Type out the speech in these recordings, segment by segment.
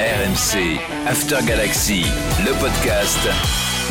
RMC After Galaxy, le podcast.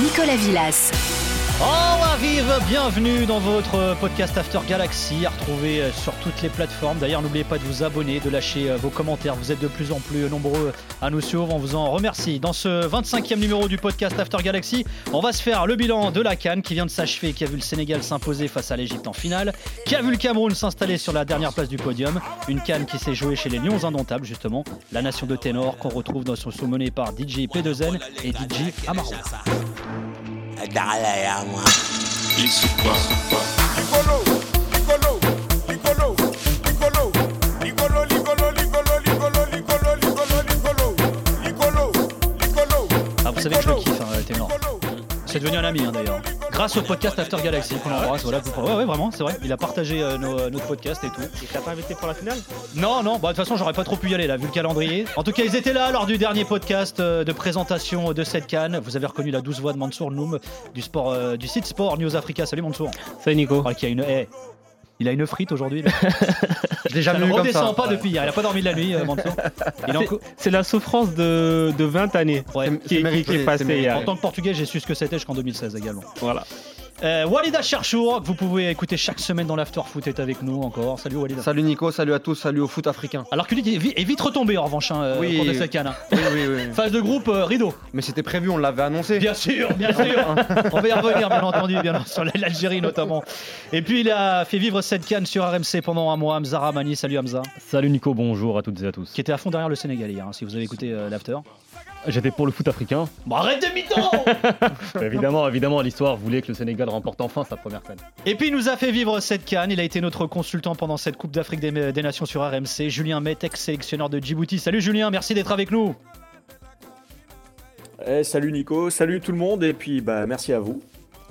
Nicolas Villas. Oh, arrive, bienvenue dans votre podcast After Galaxy, à retrouver euh, sur toutes les plateformes. D'ailleurs, n'oubliez pas de vous abonner, de lâcher euh, vos commentaires. Vous êtes de plus en plus nombreux à nous suivre. On vous en remercie. Dans ce 25e numéro du podcast After Galaxy, on va se faire le bilan de la Cannes qui vient de s'achever, qui a vu le Sénégal s'imposer face à l'Égypte en finale, qui a vu le Cameroun s'installer sur la dernière place du podium. Une Cannes qui s'est jouée chez les Lions Indomptables, justement, la nation de ténor qu'on retrouve dans son sous-mené par DJ P2N et DJ Amaro. Ah, vous savez que je le kiffe, hein, ténor. C'est devenu un ami hein, d'ailleurs. Grâce au podcast After Galaxy qu'on embrasse. Voilà, ouais, ouais, vraiment, c'est vrai. Il a partagé euh, nos, notre podcast et tout. Et t'as pas invité pour la finale? Non, non, bah, de toute façon, j'aurais pas trop pu y aller là, vu le calendrier. En tout cas, ils étaient là lors du dernier podcast euh, de présentation de cette canne. Vous avez reconnu la douce voix de Mansour Noum du, sport, euh, du site Sport News Africa. Salut Mansour. Salut Nico. Qui a une. eh, il a une frite aujourd'hui. Je l'ai jamais ne vu comme redescend ça. pas depuis hier. Il a pas dormi de la nuit, euh, Mansour. Est C'est- la souffrance de, de 20 années ouais. Qui, mérité, qui est passée hier. En tant que portugais, j'ai su ce que c'était jusqu'en 2016 également. Voilà. Euh, Walida Cherchour, que vous pouvez écouter chaque semaine dans l'After Foot, est avec nous encore. Salut Walida. Salut Nico, salut à tous, salut au foot africain. Alors que lui est vi- est vite retombé en revanche hein, Oui. au cours de cette canne. hein. Oui, oui, oui. Phase de groupe, euh, rideau. Mais c'était prévu, on l'avait annoncé. Bien sûr, bien sûr. On va y revenir, bien entendu, bien sur l'Algérie notamment. Et puis il a fait vivre cette canne sur RMC pendant un mois. Hamza Ramani, salut Hamza, Salut Nico, bonjour à toutes et à tous. qui était à fond derrière le Sénégal hier, hein, si vous avez écouté euh, l'after. J'étais pour le foot africain. Bon, arrête de mythos évidemment, évidemment, l'histoire voulait que le Sénégal remporte enfin sa première canne. Et puis il nous a fait vivre cette canne. Il a été notre consultant pendant cette Coupe d'Afrique des, des Nations sur RMC. Julien Met, ex-sélectionneur de Djibouti. Salut Julien, merci d'être avec nous. Eh, salut Nico, salut tout le monde et puis bah merci à vous.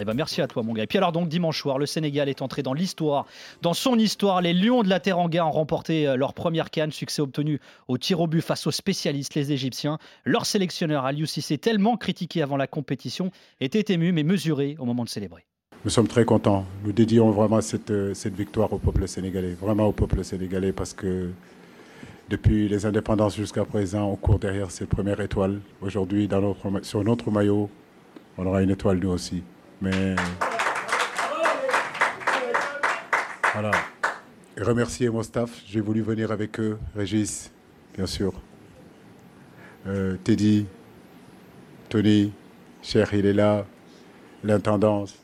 Eh ben merci à toi mon gars. Et puis alors donc dimanche soir, le Sénégal est entré dans l'histoire. Dans son histoire, les Lions de la Teranga ont remporté euh, leur première canne, succès obtenu au tir au but face aux spécialistes, les Égyptiens. Leur sélectionneur Aliou Cissé, tellement critiqué avant la compétition, était ému mais mesuré au moment de célébrer. Nous sommes très contents. Nous dédions vraiment cette, euh, cette victoire au peuple sénégalais, vraiment au peuple sénégalais, parce que depuis les indépendances jusqu'à présent, on court derrière cette première étoile. Aujourd'hui, sur notre maillot, on aura une étoile nous aussi. Mais voilà. Et remercier mon staff. J'ai voulu venir avec eux, Régis, bien sûr, Euh, Teddy, Tony, Cher, il est là, l'intendance,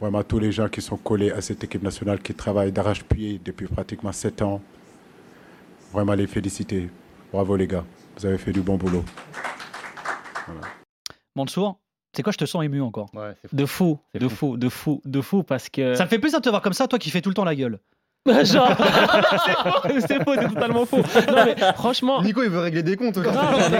vraiment tous les gens qui sont collés à cette équipe nationale qui travaille d'arrache-pied depuis pratiquement sept ans. Vraiment les féliciter. Bravo les gars, vous avez fait du bon boulot. Mansour, c'est quoi, je te sens ému encore. Ouais, c'est De fou, C'est de fou. fou, de fou, de fou parce que. Ça me fait plaisir de te voir comme ça, toi qui fais tout le temps la gueule. Genre, c'est faux, c'est faux, c'est totalement faux. Non mais franchement. Nico, il veut régler des comptes. Non, mais,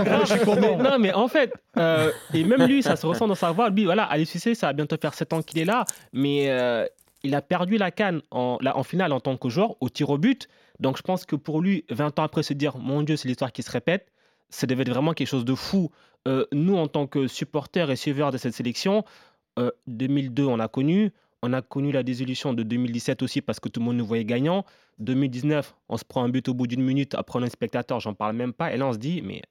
grave, mais- non, mais en fait, euh, et même lui, ça se ressent dans sa voix. Lui, voilà, Aliou Cissé, ça va bientôt faire 7 ans qu'il est là, mais euh, il a perdu la canne en, là, en finale en tant que joueur au tir au but. Donc je pense que pour lui, 20 ans après, se dire, mon Dieu, c'est l'histoire qui se répète, ça devait être vraiment quelque chose de fou. Euh, nous, en tant que supporters et suiveurs de cette sélection, euh, 2002, on a connu. On a connu la désillusion de 2017 aussi parce que tout le monde nous voyait gagnant. 2019, on se prend un but au bout d'une minute après on est spectateur, j'en parle même pas. Et là, on se dit, mais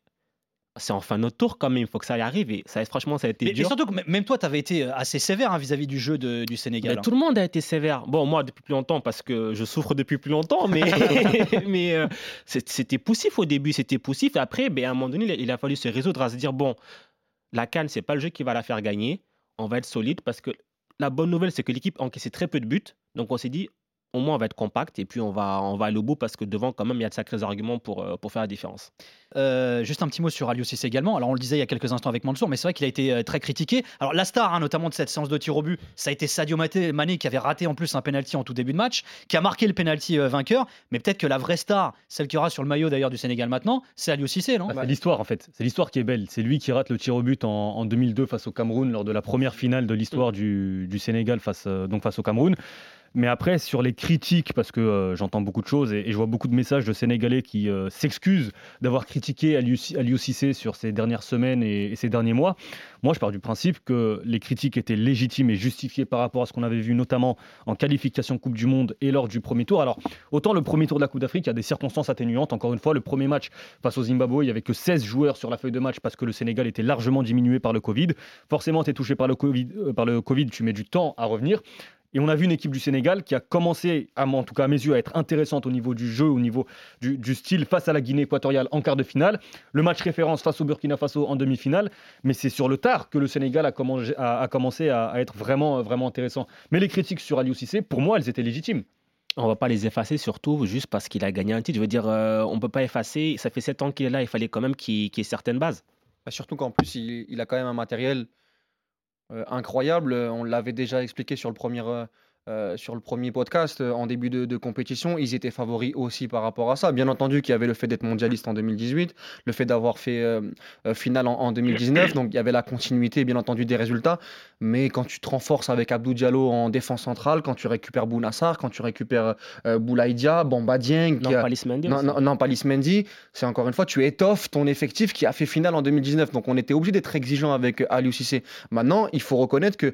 c'est enfin notre tour quand même, il faut que ça y arrive. Et ça, franchement, ça a été Mais, surtout que même toi, tu avais été euh, assez sévère hein, vis-à-vis du jeu de- du Sénégal. Hein. tout le monde a été sévère. Bon, moi, depuis plus longtemps, parce que je souffre depuis plus longtemps, mais, mais euh, c'était poussif au début, c'était poussif. Après, ben, à un moment donné, il a, fallu se résoudre à se dire, bon, la Cannes, c'est pas le jeu qui va la faire gagner. On va être solide parce que la bonne nouvelle, c'est que l'équipe a encaissé très peu de buts. Donc, on s'est dit, au moins on va être compact et puis on va, on va aller au bout parce que devant, quand même, il y a de sacrés arguments pour, euh, pour faire la différence. Euh, juste un petit mot sur Aliou Cissé également. Alors on le disait il y a quelques instants avec Mansour, mais c'est vrai qu'il a été euh, très critiqué. Alors la star, hein, notamment de cette séance de tir au but, ça a été Sadio Mané qui avait raté en plus un penalty en tout début de match, qui a marqué le penalty euh, vainqueur. Mais peut-être que la vraie star, celle qui aura sur le maillot d'ailleurs du Sénégal maintenant, c'est Aliou Cissé, non? Bah, c'est l'histoire en fait. C'est l'histoire qui est belle. C'est lui qui rate le tir au but en, en 2002 face au Cameroun lors de la première finale de l'histoire du, du Sénégal face, euh, donc face au Cameroun. Mais après, sur les critiques, parce que euh, j'entends beaucoup de choses et, je vois beaucoup de messages de Sénégalais qui euh, s'excusent d'avoir critiqué Aliou Aliou Cissé sur ces dernières semaines et, ces derniers mois, moi je pars du principe que les critiques étaient légitimes et justifiées par rapport à ce qu'on avait vu notamment en qualification Coupe du Monde et lors du premier tour. Alors, autant le premier tour de la Coupe d'Afrique, il y a des circonstances atténuantes. Encore une fois, le premier match face au Zimbabwe, il n'y avait que 16 joueurs sur la feuille de match parce que le Sénégal était largement diminué par le Covid. Forcément, tu es touché par euh, par le Covid, tu mets du temps à revenir. Et on a vu une équipe du Sénégal qui a commencé, à, en tout cas à mes yeux, à être intéressante au niveau du jeu, au niveau du, du style face à la Guinée équatoriale en quart de finale. Le match référence face au Burkina Faso en demi-finale. Mais c'est sur le tard que le Sénégal a, commencé à, a commencé à, à être vraiment, vraiment intéressant. Mais les critiques sur Aliou Cissé, pour moi, elles étaient légitimes. On va pas les effacer, surtout juste parce qu'il a gagné un titre. Je veux dire, euh, on peut pas effacer. Ça fait 7 ans qu'il est là, il fallait quand même qu'il ait certaines bases. Bah, surtout qu'en plus, il, il a quand même un matériel euh, incroyable. On l'avait déjà expliqué sur le premier, euh, sur le premier podcast euh, en début de, de compétition. Ils étaient favoris aussi par rapport à ça. Bien entendu qu'il y avait le fait d'être mondialiste en 2018, le fait d'avoir fait euh, finale en, en 2019. Donc il y avait la continuité, bien entendu, des résultats. Mais quand tu te renforces avec Abdou Diallo en défense centrale, quand tu récupères Bounassar, quand tu récupères Boulaïdia, Bamba Dieng, Non, a- non, non, non, Lismendi. C'est encore une fois, tu étoffes ton effectif qui a fait finale en 2019. Donc on était obligé d'être exigeant avec Aliou Cissé. Maintenant, il faut reconnaître que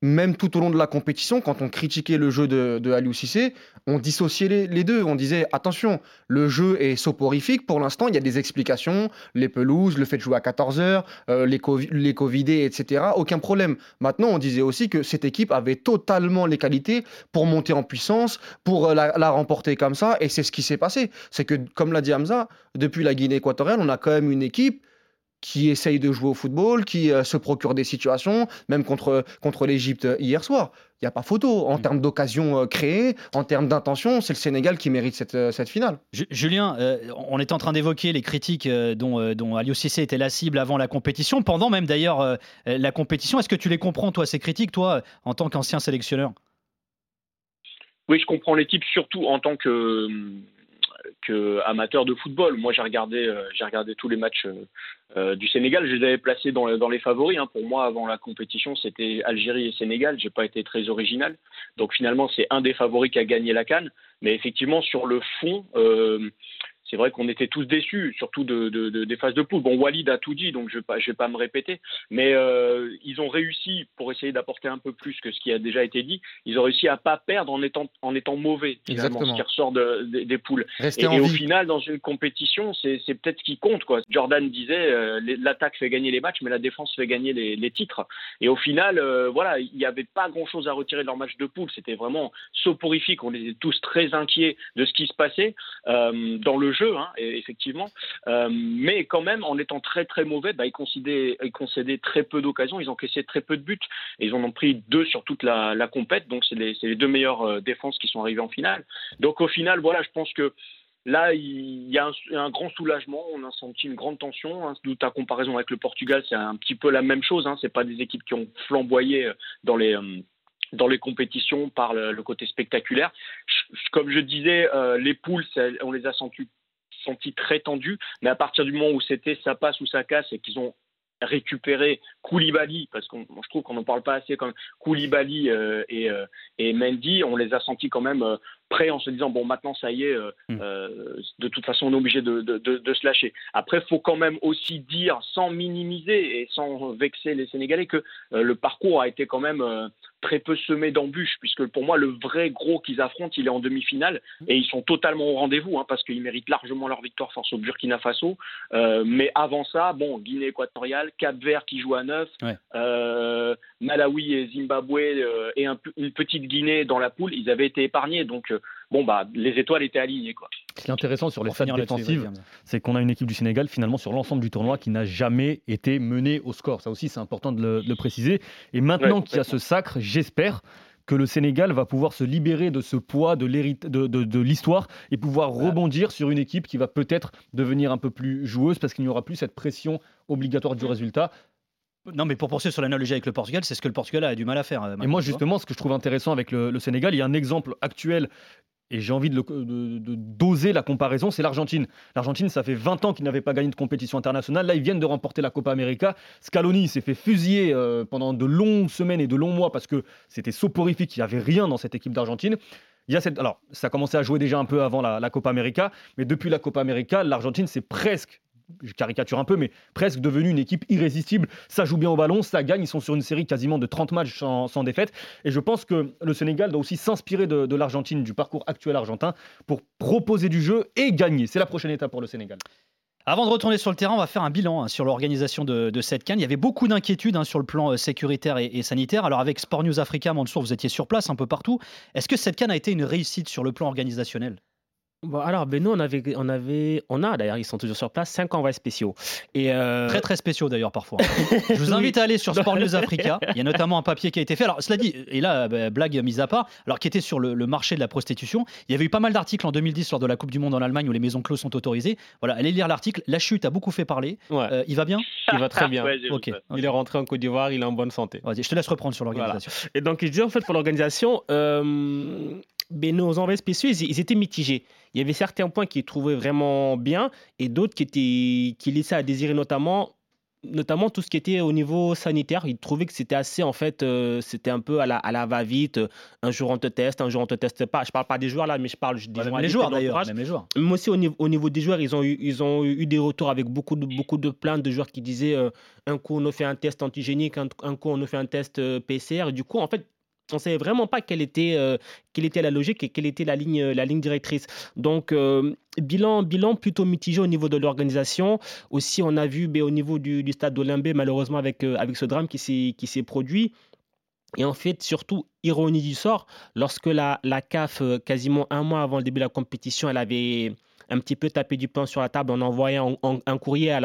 même tout au long de la compétition, quand on critiquait le jeu de, de Aliou Cissé, on dissociait les, deux. On disait attention, le jeu est soporifique. Pour l'instant, il y a des explications, les pelouses, le fait de jouer à 14 heures, euh, les, covi- Covidés, etc. Aucun problème. Maintenant, on disait aussi que cette équipe avait totalement les qualités pour monter en puissance, pour euh, la, la remporter comme ça. Et c'est ce qui s'est passé. C'est que, comme l'a dit Hamza, depuis la Guinée équatoriale, on a quand même une équipe qui essaye de jouer au football, qui euh, se procure des situations, même contre, contre l'Égypte euh, hier soir. Il n'y a pas photo. En Mm. termes d'occasion euh, créée, en termes d'intention, c'est le Sénégal qui mérite cette, euh, cette finale. Ju- Julien, euh, on était en train d'évoquer les critiques euh, dont, euh, dont Aliou Cissé était la cible avant la compétition, pendant même d'ailleurs euh, la compétition. Est-ce que tu les comprends, toi, ces critiques, toi, en tant qu'ancien sélectionneur? Oui, je comprends l'équipe surtout en tant que, que amateur de football. Moi, j'ai regardé, euh, regardé tous les matchs euh, euh, du Sénégal. Je les avais placés dans, les favoris. hein. Pour moi, avant la compétition, c'était Algérie et Sénégal. J'ai pas été très original. Donc finalement, c'est un des favoris qui a gagné la canne. Mais effectivement, sur le fond. C'est vrai qu'on était tous déçus, surtout de, de- de- des phases de poule. Bon, Walid a tout dit, donc je ne vais, pas- je vais pas me répéter. Mais euh, ils ont réussi, pour essayer d'apporter un peu plus que ce qui a déjà été dit, ils ont réussi à pas perdre en étant, en étant mauvais, finalement, Exactement. ce qui ressort de- des- poules. Et, au final, dans une compétition, c'est peut-être ce qui compte. Quoi. Jordan disait, euh, l'attaque fait gagner les matchs, mais la défense fait gagner les, les titres. Et au final, euh, voilà, il n'y avait pas grand-chose à retirer de leur match de poule. C'était vraiment soporifique. On était tous très inquiets de ce qui se passait dans le jeu, hein, effectivement. Euh, mais quand même, en étant très très mauvais, bah, ils, concédaient, très peu d'occasions, ils encaissaient très peu de buts. Et ils en ont pris deux sur toute la, la compète. Donc c'est les, deux meilleures euh, défenses qui sont arrivées en finale. Donc au final, voilà, je pense que Là, il y a un, grand soulagement. On a senti une grande tension. Hein. D'où ta comparaison avec le Portugal, c'est un petit peu la même chose. Hein. C'est pas des équipes qui ont flamboyé euh, dans les dans les compétitions par le, côté spectaculaire. Comme je disais, les poules, on les a sentis sentis très tendus. Mais à partir du moment où c'était ça passe ou ça casse et qu'ils ont récupéré Koulibaly, parce que je trouve qu'on n'en parle pas assez comme Koulibaly euh, et, euh, et Mendy, on les a sentis quand même prêts en se disant bon maintenant ça y est, euh, Mm. euh, de toute façon on est obligé de, de, de, de se lâcher. Après, faut quand même aussi dire, sans minimiser et sans vexer les Sénégalais, que euh, le parcours a été quand même très peu semé d'embûches, puisque pour moi le vrai gros qu'ils affrontent, il est en demi-finale et ils sont totalement au rendez-vous, hein, parce qu'ils méritent largement leur victoire face au Burkina Faso. Mais avant ça, bon, Guinée équatoriale, Cap-Vert qui joue à 9, Ouais. euh, Malawi et Zimbabwe et un une petite Guinée dans la poule, ils avaient été épargnés. Donc, bon, bah, les étoiles étaient alignées. Quoi. Ce qui est intéressant sur les là-dessus, défensives, c'est qu'on a une équipe du Sénégal finalement sur l'ensemble du tournoi qui n'a jamais été menée au score. Ça aussi, c'est important de le, de le préciser. Et maintenant Ouais, qu'il y a ce sacre, j'espère que le Sénégal va pouvoir se libérer de ce poids de l'histoire et pouvoir rebondir sur une équipe qui va peut-être devenir un peu plus joueuse parce qu'il n'y aura plus cette pression obligatoire du résultat. Non, mais pour poursuivre sur l'analogie avec le Portugal, c'est ce que le Portugal a du mal à faire. Et moi, justement, ce que je trouve intéressant avec le, Sénégal, il y a un exemple actuel et j'ai envie de, doser la comparaison, c'est l'Argentine. L'Argentine, ça fait 20 ans qu'ils n'avaient pas gagné de compétition internationale. Là, ils viennent de remporter la Copa América. Scaloni s'est fait fusiller euh, pendant de longues semaines et de longs mois parce que c'était soporifique, il n'y avait rien dans cette équipe d'Argentine. Il y a cette... Alors, ça a commencé à jouer déjà un peu avant la, la Copa América, mais depuis la Copa América, l'Argentine, c'est presque je caricature un peu, mais presque devenu une équipe irrésistible. Ça joue bien au ballon, ça gagne. Ils sont sur une série quasiment de 30 matchs sans, défaite. Et je pense que le Sénégal doit aussi s'inspirer de, l'Argentine, du parcours actuel argentin, pour proposer du jeu et gagner. C'est la prochaine étape pour le Sénégal. Avant de retourner sur le terrain, on va faire un bilan hein, sur l'organisation de, cette canne. Il y avait beaucoup d'inquiétudes hein, sur le plan euh, sécuritaire et, sanitaire. Alors avec Sport News Africa, Mansour, vous étiez sur place un peu partout. Est-ce que cette canne a été une réussite sur le plan organisationnel? Bon, alors, ben nous, on avait, on avait, on a d'ailleurs, ils sont toujours sur place, cinq envois spéciaux. Et euh, Très, très spéciaux d'ailleurs, parfois. Je vous invite à aller sur Sport News Africa. Il y a notamment un papier qui a été fait. Alors, cela dit, et là, ben, blague mise à part, alors qui était sur le, marché de la prostitution. Il y avait eu pas mal d'articles en 2010 lors de la Coupe du Monde en Allemagne où les maisons closes sont autorisées. Voilà, allez lire l'article. La chute a beaucoup fait parler. Euh, il va bien? Il va très bien. ok. Il est rentré en Côte d'Ivoire, il est en bonne santé. je te laisse reprendre sur l'organisation. Et donc, je dis en fait pour l'organisation, euh, ben, nos envois spéciaux, ils, étaient mitigés. Il y avait certains points qu'ils trouvaient vraiment bien et d'autres qui, étaient, qui laissaient à désirer, notamment, notamment tout ce qui était au niveau sanitaire. Ils trouvaient que c'était assez, en fait, euh, c'était un peu à la, à la va-vite. Un jour on te teste, un jour on te teste pas. Je parle pas des joueurs là, mais je parle des joueurs. Les joueurs d'ailleurs, même les joueurs. Mais aussi au niveau, au niveau, des joueurs, ils ont, eu, ils ont eu des retours avec beaucoup de, beaucoup de plaintes de joueurs qui disaient euh, un coup on nous fait un test antigénique, un, un coup on nous fait un test euh, PCR. Du coup, en fait, on ne savait vraiment pas quelle était, euh, quelle était la logique et quelle était la ligne, la ligne directrice. Donc, euh, bilan, bilan plutôt mitigé au niveau de l'organisation. Aussi, on a vu ben, au niveau du, stade d'Olimbé, malheureusement, avec, euh, avec ce drame qui s'est produit. Et en fait, surtout, ironie du sort, lorsque la, la CAF, quasiment un mois avant le début de la compétition, elle avait un petit peu tapé du pain sur la table en envoyant un, courrier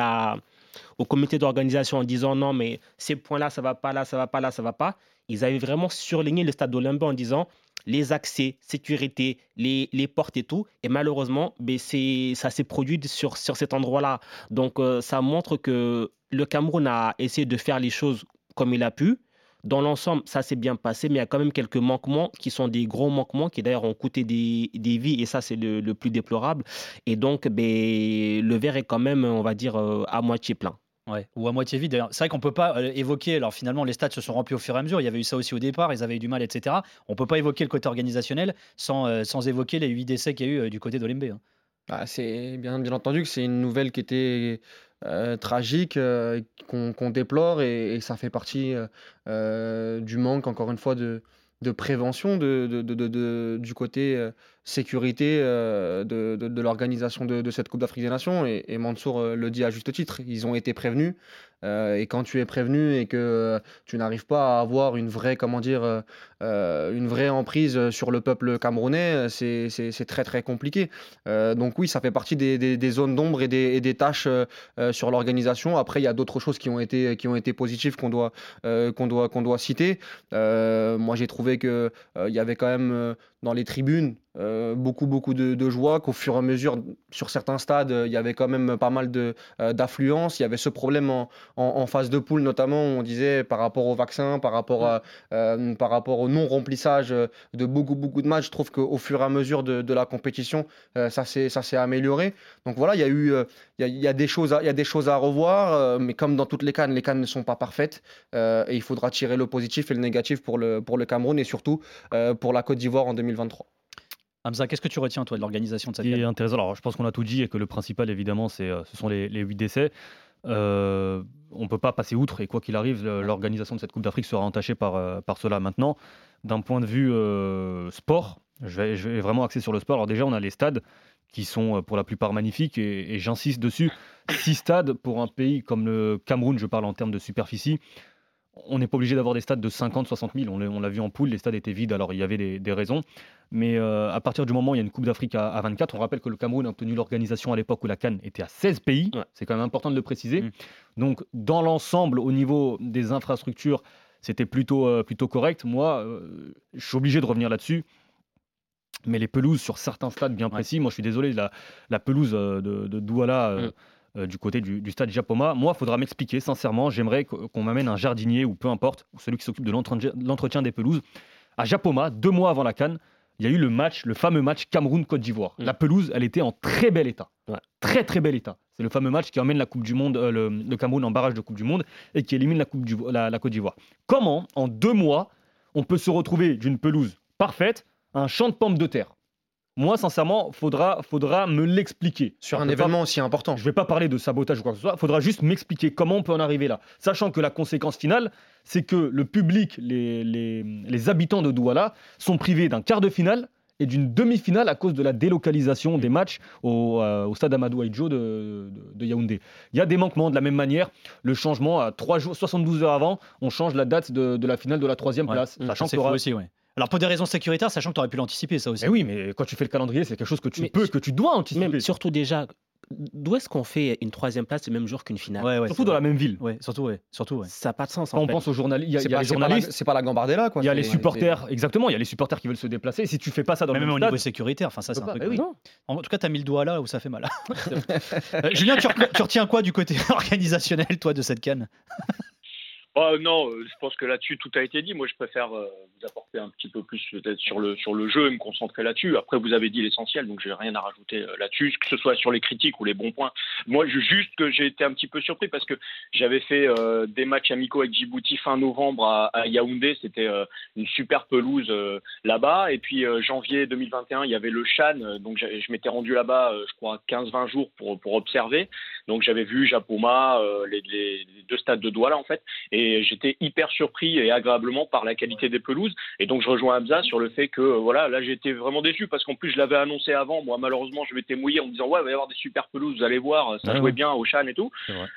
au comité d'organisation en disant non, mais ces points-là, ça va pas là, ça va pas là, ça va pas ils avaient vraiment surligné le stade d'Olympia en disant les accès, sécurité, les, les portes et tout. Et malheureusement, ben ça s'est produit sur, sur cet endroit-là. Donc, euh, ça montre que le Cameroun a essayé de faire les choses comme il a pu. Dans l'ensemble, ça s'est bien passé, mais il y a quand même quelques manquements qui sont des gros manquements qui d'ailleurs ont coûté des, des, vies, et ça, c'est le, le, plus déplorable. Et donc, ben, le verre est quand même, on va dire, euh, à moitié plein. Ouais, ou à moitié vide. C'est vrai qu'on peut pas euh, évoquer. Alors finalement, les stades se sont remplis au fur et à mesure. Il y avait eu ça aussi au départ. Ils avaient eu du mal, etc. On peut pas évoquer le côté organisationnel sans, euh, sans évoquer les huit décès qu'il y a eu euh, du côté d'Olimbe. Hein. Ah, c'est bien, bien entendu que c'est une nouvelle qui était tragique, qu'on déplore et, ça fait partie du manque, encore une fois, de, de prévention du côté euh, sécurité euh, de, l'organisation de, cette Coupe d'Afrique des Nations. Et, et Mansour euh, le dit à juste titre, ils ont été prévenus. Euh, et quand tu es prévenu et que euh, tu n'arrives pas à avoir une vraie, comment dire, euh, une vraie emprise sur le peuple camerounais, c'est très très compliqué. donc oui, ça fait partie des, zones d'ombre et des, tâches sur l'organisation. Après, il y a d'autres choses qui ont été, qui ont été positives qu'on doit, qu'on doit, qu'on doit citer. moi, j'ai trouvé qu'il il y avait quand même dans les tribunes euh, beaucoup beaucoup de, joie qu'au fur et à mesure sur certains stades il y avait quand même pas mal de euh, d'affluence. Il y avait ce problème en, en, phase de poule notamment on disait par rapport au vaccin par rapport à, euh, par rapport au non remplissage de beaucoup beaucoup de matchs. Je trouve qu'au fur et à mesure de, de la compétition ça s'est ça s'est amélioré. Donc voilà il y a eu il y, a, des choses il y a des choses à revoir mais comme dans toutes les cannes les cannes ne sont pas parfaites et il faudra tirer le positif et le négatif pour le pour le Cameroun et surtout pour la Côte d'Ivoire en 2023 Hamza, qu'est-ce que tu retiens, toi, de l'organisation de cette C'est intéressant. Alors, je pense qu'on a tout dit et que le principal, évidemment, c'est, euh, ce sont les, huit décès. Euh, on ne peut pas passer outre et quoi qu'il arrive, l'organisation de cette Coupe d'Afrique sera entachée par, euh, par cela. Maintenant, d'un point de vue sport, je vais, je vais, vraiment axer sur le sport. Alors déjà, on a les stades qui sont pour la plupart magnifiques et, et j'insiste dessus. Six stades pour un pays comme le Cameroun, je parle en termes de superficie, on n'est pas obligé d'avoir des stades de 50, 60 000. On l'a vu en poule, les stades étaient vides, alors il y avait des, raisons. Mais euh, à partir du moment où il y a une Coupe d'Afrique à, 24, on rappelle que le Cameroun a obtenu l'organisation à l'époque où la Cannes était à 16 pays. C'est quand même important de le préciser. Mm. Donc, dans l'ensemble, au niveau des infrastructures, c'était plutôt, euh, plutôt correct. Moi, euh, je suis obligé de revenir là-dessus. Mais les pelouses sur certains stades bien précis, moi je suis désolé, la, la pelouse de, de Douala euh, Mm. Euh, du côté du, du stade Japoma, moi il faudra m'expliquer sincèrement, j'aimerais qu- qu'on m'amène un jardinier ou peu importe, ou celui qui s'occupe de l'entretien de l'entretien des pelouses. À Japoma, deux mois avant la Cannes, il y a eu le match, le fameux match Cameroun-Côte d'Ivoire. Mm. La pelouse, elle était en très bel état. Ouais. Très très bel état. C'est le fameux match qui emmène la Coupe du Monde, euh, le, le Cameroun en barrage de Coupe du Monde et qui élimine la, coupe du, la, la Côte d'Ivoire. Comment, en deux mois, on peut se retrouver d'une pelouse parfaite à un champ de pommes de terre? Moi, sincèrement, faudra, faudra me l'expliquer. Sur un pas- événement aussi important. je ne vais pas parler de sabotage ou quoi que ce soit, il faudra juste m'expliquer comment on peut en arriver là. Sachant que la conséquence finale, c'est que le public, les, les, les habitants de Douala, sont privés d'un quart de finale et d'une demi-finale à cause de la délocalisation des matchs au, euh, au stade Amadou Ahidjo de, de- de Yaoundé. Il y a des manquements de la même manière. Le changement, à 3 jours, 72 heures avant, on change la date de, de la finale de la troisième Ouais. place. Ça, Sachant c'est qu'il y aura- aussi, ouais. Alors pour des raisons sécuritaires, sachant que tu aurais pu l'anticiper ça aussi. Mais oui, mais quand tu fais le calendrier, c'est quelque chose que tu Mais peux, que tu dois anticiper. Même surtout déjà, d'où est-ce qu'on fait une troisième place le même jour qu'une finale? Ouais, ouais, Surtout dans vrai. la même ville. Ouais, surtout, ouais. Surtout, ouais. Ça n'a pas de sens Quand en on fait. pense aux journalistes, il y a, y les c'est pas la- journalistes. c'est pas la Gambardella, quoi. Il y a les supporters, exactement, il y a les supporters qui veulent se déplacer. Si tu fais pas ça dans Mais le même même au stade, niveau sécuritaire, enfin ça tu c'est un pas. truc. Eh oui. En tout cas, t'as mis le doigt là où ça fait mal. Euh, Julien, tu, re- tu retiens quoi du côté organisationnel, toi, de cette canne? Oh, non, euh, je pense que là-dessus tout a été dit. Moi, je préfère euh, vous apporter un petit peu plus peut-être sur le sur le jeu et me concentrer là-dessus. Après, vous avez dit l'essentiel, donc j'ai rien à rajouter euh, là-dessus, que ce soit sur les critiques ou les bons points. Moi, juste que j'ai été un petit peu surpris parce que j'avais fait des matchs amicaux avec Djibouti fin novembre à, Yaoundé. C'était une super pelouse là-bas. Et puis janvier 2021, il y avait le Chan, donc je m'étais rendu là-bas, je crois 15-20 jours pour pour observer. Donc j'avais vu Japoma, les, deux stades de Douala en fait j'étais hyper surpris et agréablement par la qualité des pelouses. Et donc je rejoins Hamza sur le fait que voilà, là j'étais vraiment déçu parce qu'en plus je l'avais annoncé avant. Moi malheureusement je m'étais mouillé en me disant ouais il va y avoir des super pelouses, vous allez voir, ça Ouais, jouait ouais. bien au Chan et tout.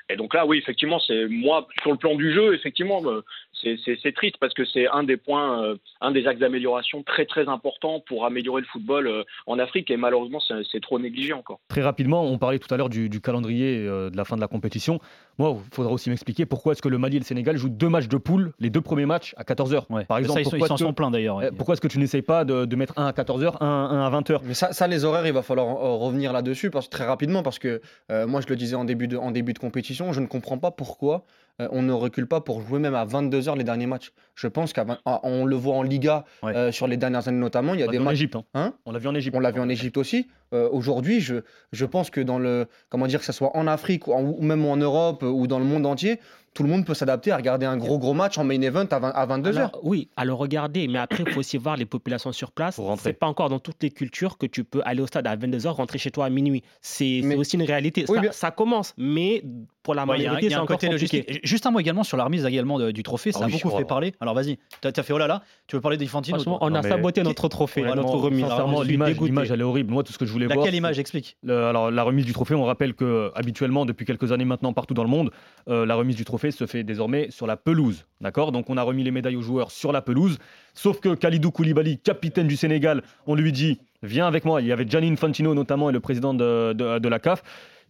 Et donc là oui effectivement c'est moi sur le plan du jeu effectivement euh, c'est- triste parce que c'est un des points, euh, un des axes d'amélioration très très importants pour améliorer le football euh, en Afrique et malheureusement c'est trop négligé encore. Très rapidement, on parlait tout à l'heure du, du calendrier de la fin de la compétition. Moi, il faudra aussi m'expliquer pourquoi est-ce que le Mali et le Sénégal jouent deux matchs de poule, les deux premiers matchs à 14h. Ouais. Par exemple, ça, ils s'en sont pleins d'ailleurs. ouais. Eh, Pourquoi est-ce que tu n'essayes pas de, de mettre un à 14h, un, un à 20h Mais ça, ça, les horaires, il va falloir revenir là-dessus parce, très rapidement parce que euh, moi, je le disais en début, de, en début de compétition, je ne comprends pas pourquoi euh, on ne recule pas pour jouer même à 22h les derniers matchs. Je pense qu'on le voit en Liga Ouais. euh, sur les dernières années notamment, il y a On l'a des matchs. Égypte. hein. Hein On l'a vu en Égypte. On l'a vu en Égypte aussi. Euh, Aujourd'hui, je, je pense que dans le, comment dire, que ce soit en Afrique ou, en- ou même en Europe euh, ou dans le monde entier, tout le monde peut s'adapter à regarder un gros gros match en main event à, 20 à 22h. Alors, oui, à le regarder, mais après, il faut aussi voir les populations sur place. C'est pas encore dans toutes les cultures que tu peux aller au stade à 22h, rentrer chez toi à minuit. C'est Mais- aussi une réalité. Oui, ça, bien- ça commence, mais pour la Ouais, Il y a un- majorité, a c'est encore côté compliqué. logistique. Juste un mot également sur la remise également de- du trophée, ça Ah a beaucoup fait parler. Alors vas-y, tu as fait oh là là, tu veux parler d'Infantino Franchement, toi on a Non, mais- saboté notre trophée, Honnêtement, notre remise. Sincèrement, l'image, elle est horrible. Moi, tout ce que je voulais voir. Laquelle image explique? Le- alors, la remise du trophée, on rappelle que habituellement, depuis quelques années maintenant, partout dans le monde, euh, la remise du trophée se fait désormais sur la pelouse. D'accord? Donc, on a remis les médailles aux joueurs sur la pelouse. Sauf que Khalidou Koulibaly, capitaine du Sénégal, on lui dit Viens avec moi. Il y avait Gianni Infantino notamment et le président de, de- de la CAF.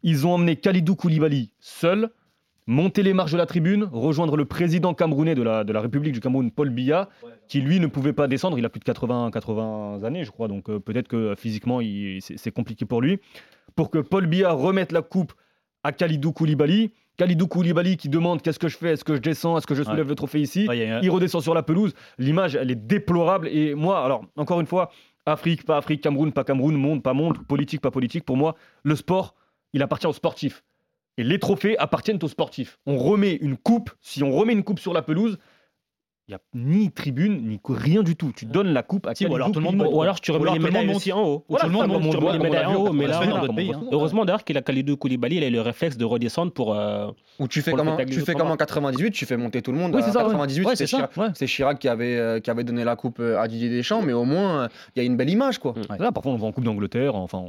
Ils ont emmené Khalidou Koulibaly seul, monter les marches de la tribune, rejoindre le président camerounais de la, de la République du Cameroun, Paul Biya, qui lui ne pouvait pas descendre. Il a plus de 80, 80 années, je crois. Donc, euh, peut-être que physiquement, il- c'est c'est compliqué pour lui pour que Paul Biya remette la coupe à Khalidou Koulibaly. Khalidou Koulibaly qui demande qu'est-ce que je fais, est-ce que je descends, est-ce que je soulève Ouais. le trophée ici? Ouais, a- Il redescend sur la pelouse. L'image, elle est déplorable. Et moi, alors, encore une fois, Afrique, pas Afrique, Cameroun, pas Cameroun, monde, pas monde, politique, pas politique. Pour moi, le sport, il appartient aux sportifs. Et les trophées appartiennent aux sportifs. On remet une coupe, si on remet une coupe sur la pelouse, il n'y a ni tribune, ni rien du tout. Tu donnes la coupe à Si, ou Khalidou alors tout le monde. Ou alors tu remets les tout le monde médailles aussi en haut. Ou tout le monde monte, tu tu remets les médailles en l'a haut. Mais là, dans d'autres pays, hein. Heureusement d'ailleurs qu'il a Khalidou Koulibaly, il a le réflexe de redescendre pour. euh, Ou tu fais, comme, en- fait que tu les fais autres comme en marquent. 98, tu fais monter tout le monde. Oui, c'est ça, ouais. 98, Ouais, c'est Chirac, ouais. c'est Chirac qui avait, euh, qui avait donné la coupe euh, à Didier Deschamps, mais au moins, il y a une belle image. quoi. Là, parfois, on va en Coupe d'Angleterre. Enfin,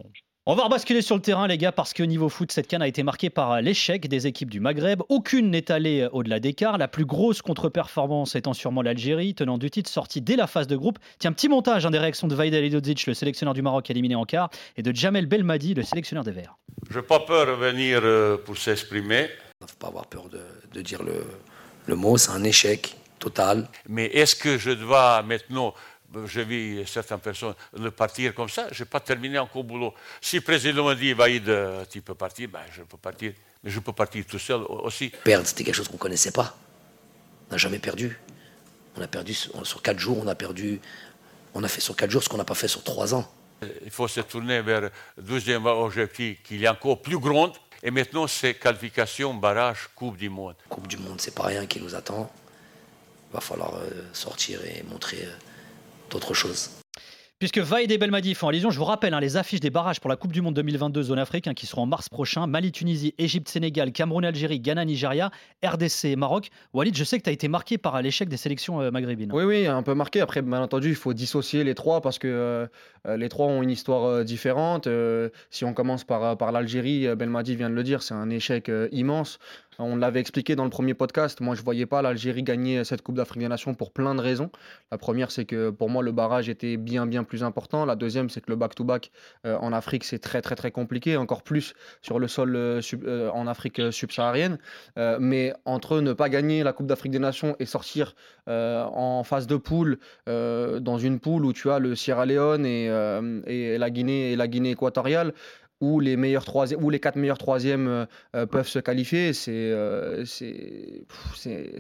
on- va rebasculer sur le terrain, les gars, parce que niveau foot, cette canne a été marquée par l'échec des équipes du Maghreb. Aucune n'est allée au-delà d'écart. La plus grosse contre-performance étant sûrement l'Algérie, tenant du titre, sortie dès la phase de groupe. Tiens, petit montage hein, des réactions de Vaïd Alidodzic, le sélectionneur du Maroc éliminé en quart, et de Jamel Belmadi, le sélectionneur des Verts. Je n'ai pas peur de venir euh, pour s'exprimer. Il ne faut pas avoir peur de, de dire le, le mot, c'est un échec. total. Mais est-ce que je dois maintenant je vis certaines personnes de partir comme ça, je n'ai pas terminé encore le boulot. Si le président me dit, Vaïd, tu peux partir, ben, je peux partir. Mais je peux partir tout seul aussi. Perdre, c'était quelque chose qu'on ne connaissait pas. On n'a jamais perdu. On a perdu sur quatre jours, on a perdu. On a fait sur quatre jours ce qu'on n'a pas fait sur trois ans. Il faut se tourner vers le deuxième objectif qui est encore plus grand. Et maintenant, c'est qualification, barrage, Coupe du Monde. Coupe du Monde, c'est pas rien qui nous attend. Il va falloir euh, sortir et montrer euh, d'autres choses. Puisque Vaïd et Belmadi font allusion, je vous rappelle hein, les affiches des barrages pour la Coupe du Monde 2022 zone Afrique hein, qui seront en mars prochain. Mali, Tunisie, Égypte, Sénégal, Cameroun, Algérie, Ghana, Nigeria, RDC et Maroc. Walid, je sais que tu as été marqué par l'échec des sélections euh, maghrébines. Oui, oui, un peu marqué. Après, bien entendu, il faut dissocier les trois parce que euh, les trois ont une histoire euh, différente. si on commence par, par l'Algérie, Belmadi vient de le dire, c'est un échec immense. On l'avait expliqué dans le premier podcast. Moi, je ne voyais pas l'Algérie gagner cette Coupe d'Afrique des Nations pour plein de raisons. La première, c'est que pour moi, le barrage était bien, bien plus important. La deuxième, c'est que le back-to-back euh, en Afrique, c'est très, très, très compliqué. Encore plus sur le sol euh, euh, en Afrique subsaharienne. mais entre ne pas gagner la Coupe d'Afrique des Nations et sortir en phase de poule, dans une poule où tu as le Sierra Leone et la Guinée et la Guinée équatoriale, où les meilleurs troisièmes, où les quatre meilleurs troisièmes euh, euh, peuvent se qualifier, c'est euh, c'est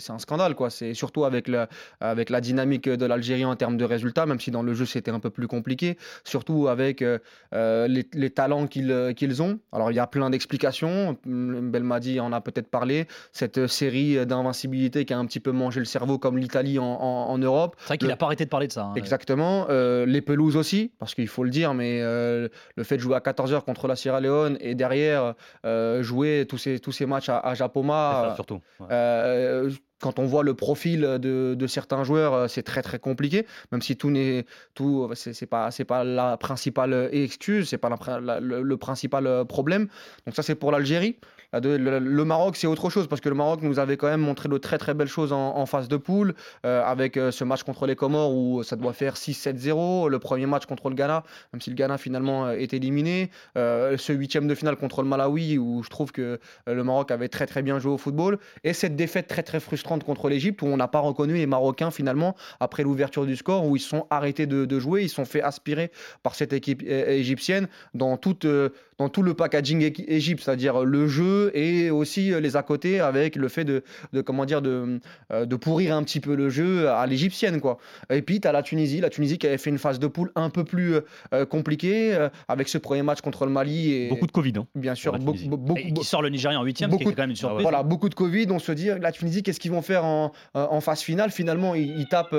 un scandale quoi. C'est surtout avec la avec la dynamique de l'Algérie en termes de résultats, même si dans le jeu c'était un peu plus compliqué. Surtout avec les, les, talents qu'ils qu'ils ont. Alors il y a plein d'explications. Belmadi en a peut-être parlé. Cette série d'invincibilité qui a un petit peu mangé le cerveau comme l'Italie en, en, Europe. C'est vrai qu'il n'a pas arrêté de parler de ça. Hein. Exactement. les pelouses aussi, parce qu'il faut le dire, mais le fait de jouer à 14 h contre la Sierra Leone et derrière euh, jouer tous ces, tous ces matchs à, Japoma. surtout. Euh, quand on voit le profil de, certains joueurs, euh, c'est très très compliqué. Même si tout n'est tout, c'est pas c'est pas la principale excuse, c'est pas le, principal problème. Donc ça c'est pour l'Algérie. Le, Maroc, c'est autre chose parce que le Maroc nous avait quand même montré de très très belles choses en, phase de poule euh, avec euh, ce match contre les Comores où ça doit faire 6-7-0. Le premier match contre le Ghana, même si le Ghana finalement est éliminé. Euh, ce huitième de finale contre le Malawi où je trouve que le Maroc avait très très bien joué au football. Et cette défaite très très frustrante contre l'Égypte où on n'a pas reconnu les Marocains finalement après l'ouverture du score où ils sont arrêtés de, de, jouer. Ils sont fait aspirer par cette équipe égyptienne dans, toute, dans tout le packaging Égypte, c'est-à-dire le jeu et aussi euh, les à côté avec le fait de, comment dire de, euh, de pourrir un petit peu le jeu à l'égyptienne quoi. Et puis tu as la Tunisie, la Tunisie qui avait fait une phase de poule un peu plus euh, compliquée avec ce premier match contre le Mali et beaucoup de Covid hein, bien sûr beaucoup, qui sort le Nigeria en huitième beaucoup, qui est quand même une surprise. Voilà, beaucoup de Covid, on se dit la Tunisie qu'est-ce qu'ils vont faire en, en phase finale? Finalement ils, tapent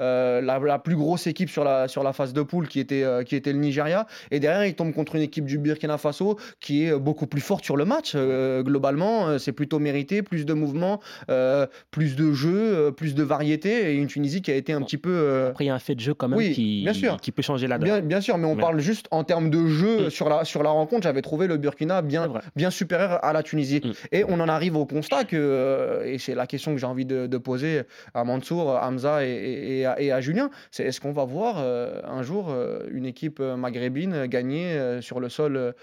la, la, plus grosse équipe sur la sur la phase de poule qui était qui était le Nigeria et derrière ils tombent contre une équipe du Burkina Faso qui est beaucoup plus forte sur le match euh, globalement, euh, c'est plutôt mérité, plus de mouvements, euh, plus de jeux, plus de variété, et une Tunisie qui a été un petit peu... Après, il y a un fait de jeu quand même qui, bien sûr. qui peut changer la donne. Bien, sûr, mais on parle juste en termes de jeu mm. sur, la, sur la rencontre, j'avais trouvé le Burkina bien, bien supérieur à la Tunisie. Mm. Et on en arrive au constat que, et c'est la question que j'ai envie de, poser à Mansour, à Hamza et, et, à, Julien, c'est est-ce qu'on va voir un jour une équipe maghrébine gagner sur le sol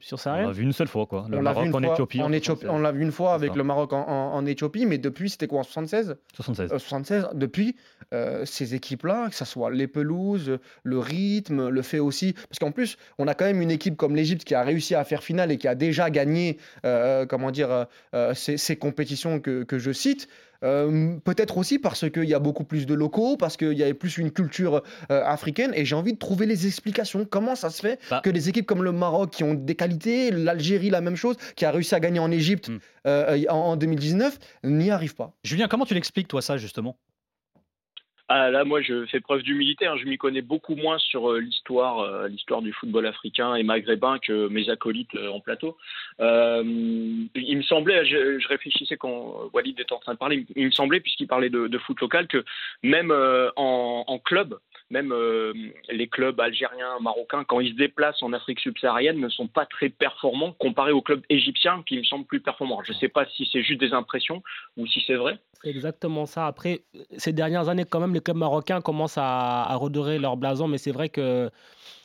sur On l'a vu une seule fois, quoi. Le Maroc en Éthiopie. on l'a vu une fois avec le Maroc en, Éthiopie, mais depuis, c'était quoi en 76 76. 76. Depuis, euh, ces équipes-là, que ce soit les pelouses, le rythme, le fait aussi. Parce qu'en plus, on a quand même une équipe comme l'Égypte qui a réussi à faire finale et qui a déjà gagné, euh, comment dire, euh, ces, compétitions que, que je cite. Euh, peut-être aussi parce qu'il y a beaucoup plus de locaux, parce qu'il y avait plus une culture euh, africaine. Et j'ai envie de trouver les explications. Comment ça se fait bah. que des équipes comme le Maroc, qui ont des qualités, l'Algérie, la même chose, qui a réussi à gagner en Égypte hmm. euh, en, en 2019, n'y arrivent pas Julien, comment tu l'expliques, toi, ça, justement? Ah, là, moi, je fais preuve d'humilité. Hein. Je m'y connais beaucoup moins sur euh, l'histoire, euh, l'histoire du football africain et maghrébin que mes acolytes euh, en plateau. il me semblait, je, réfléchissais quand Walid était en train de parler, il me semblait, puisqu'il parlait de, foot local, que même en, en, club, même les clubs algériens, marocains, quand ils se déplacent en Afrique subsaharienne, ne sont pas très performants comparés aux clubs égyptiens qui me semblent plus performants. Je ne sais pas si c'est juste des impressions ou si c'est vrai. C'est exactement ça. Après, ces dernières années, quand même, les clubs marocains commencent à, redorer leur blason, mais c'est vrai que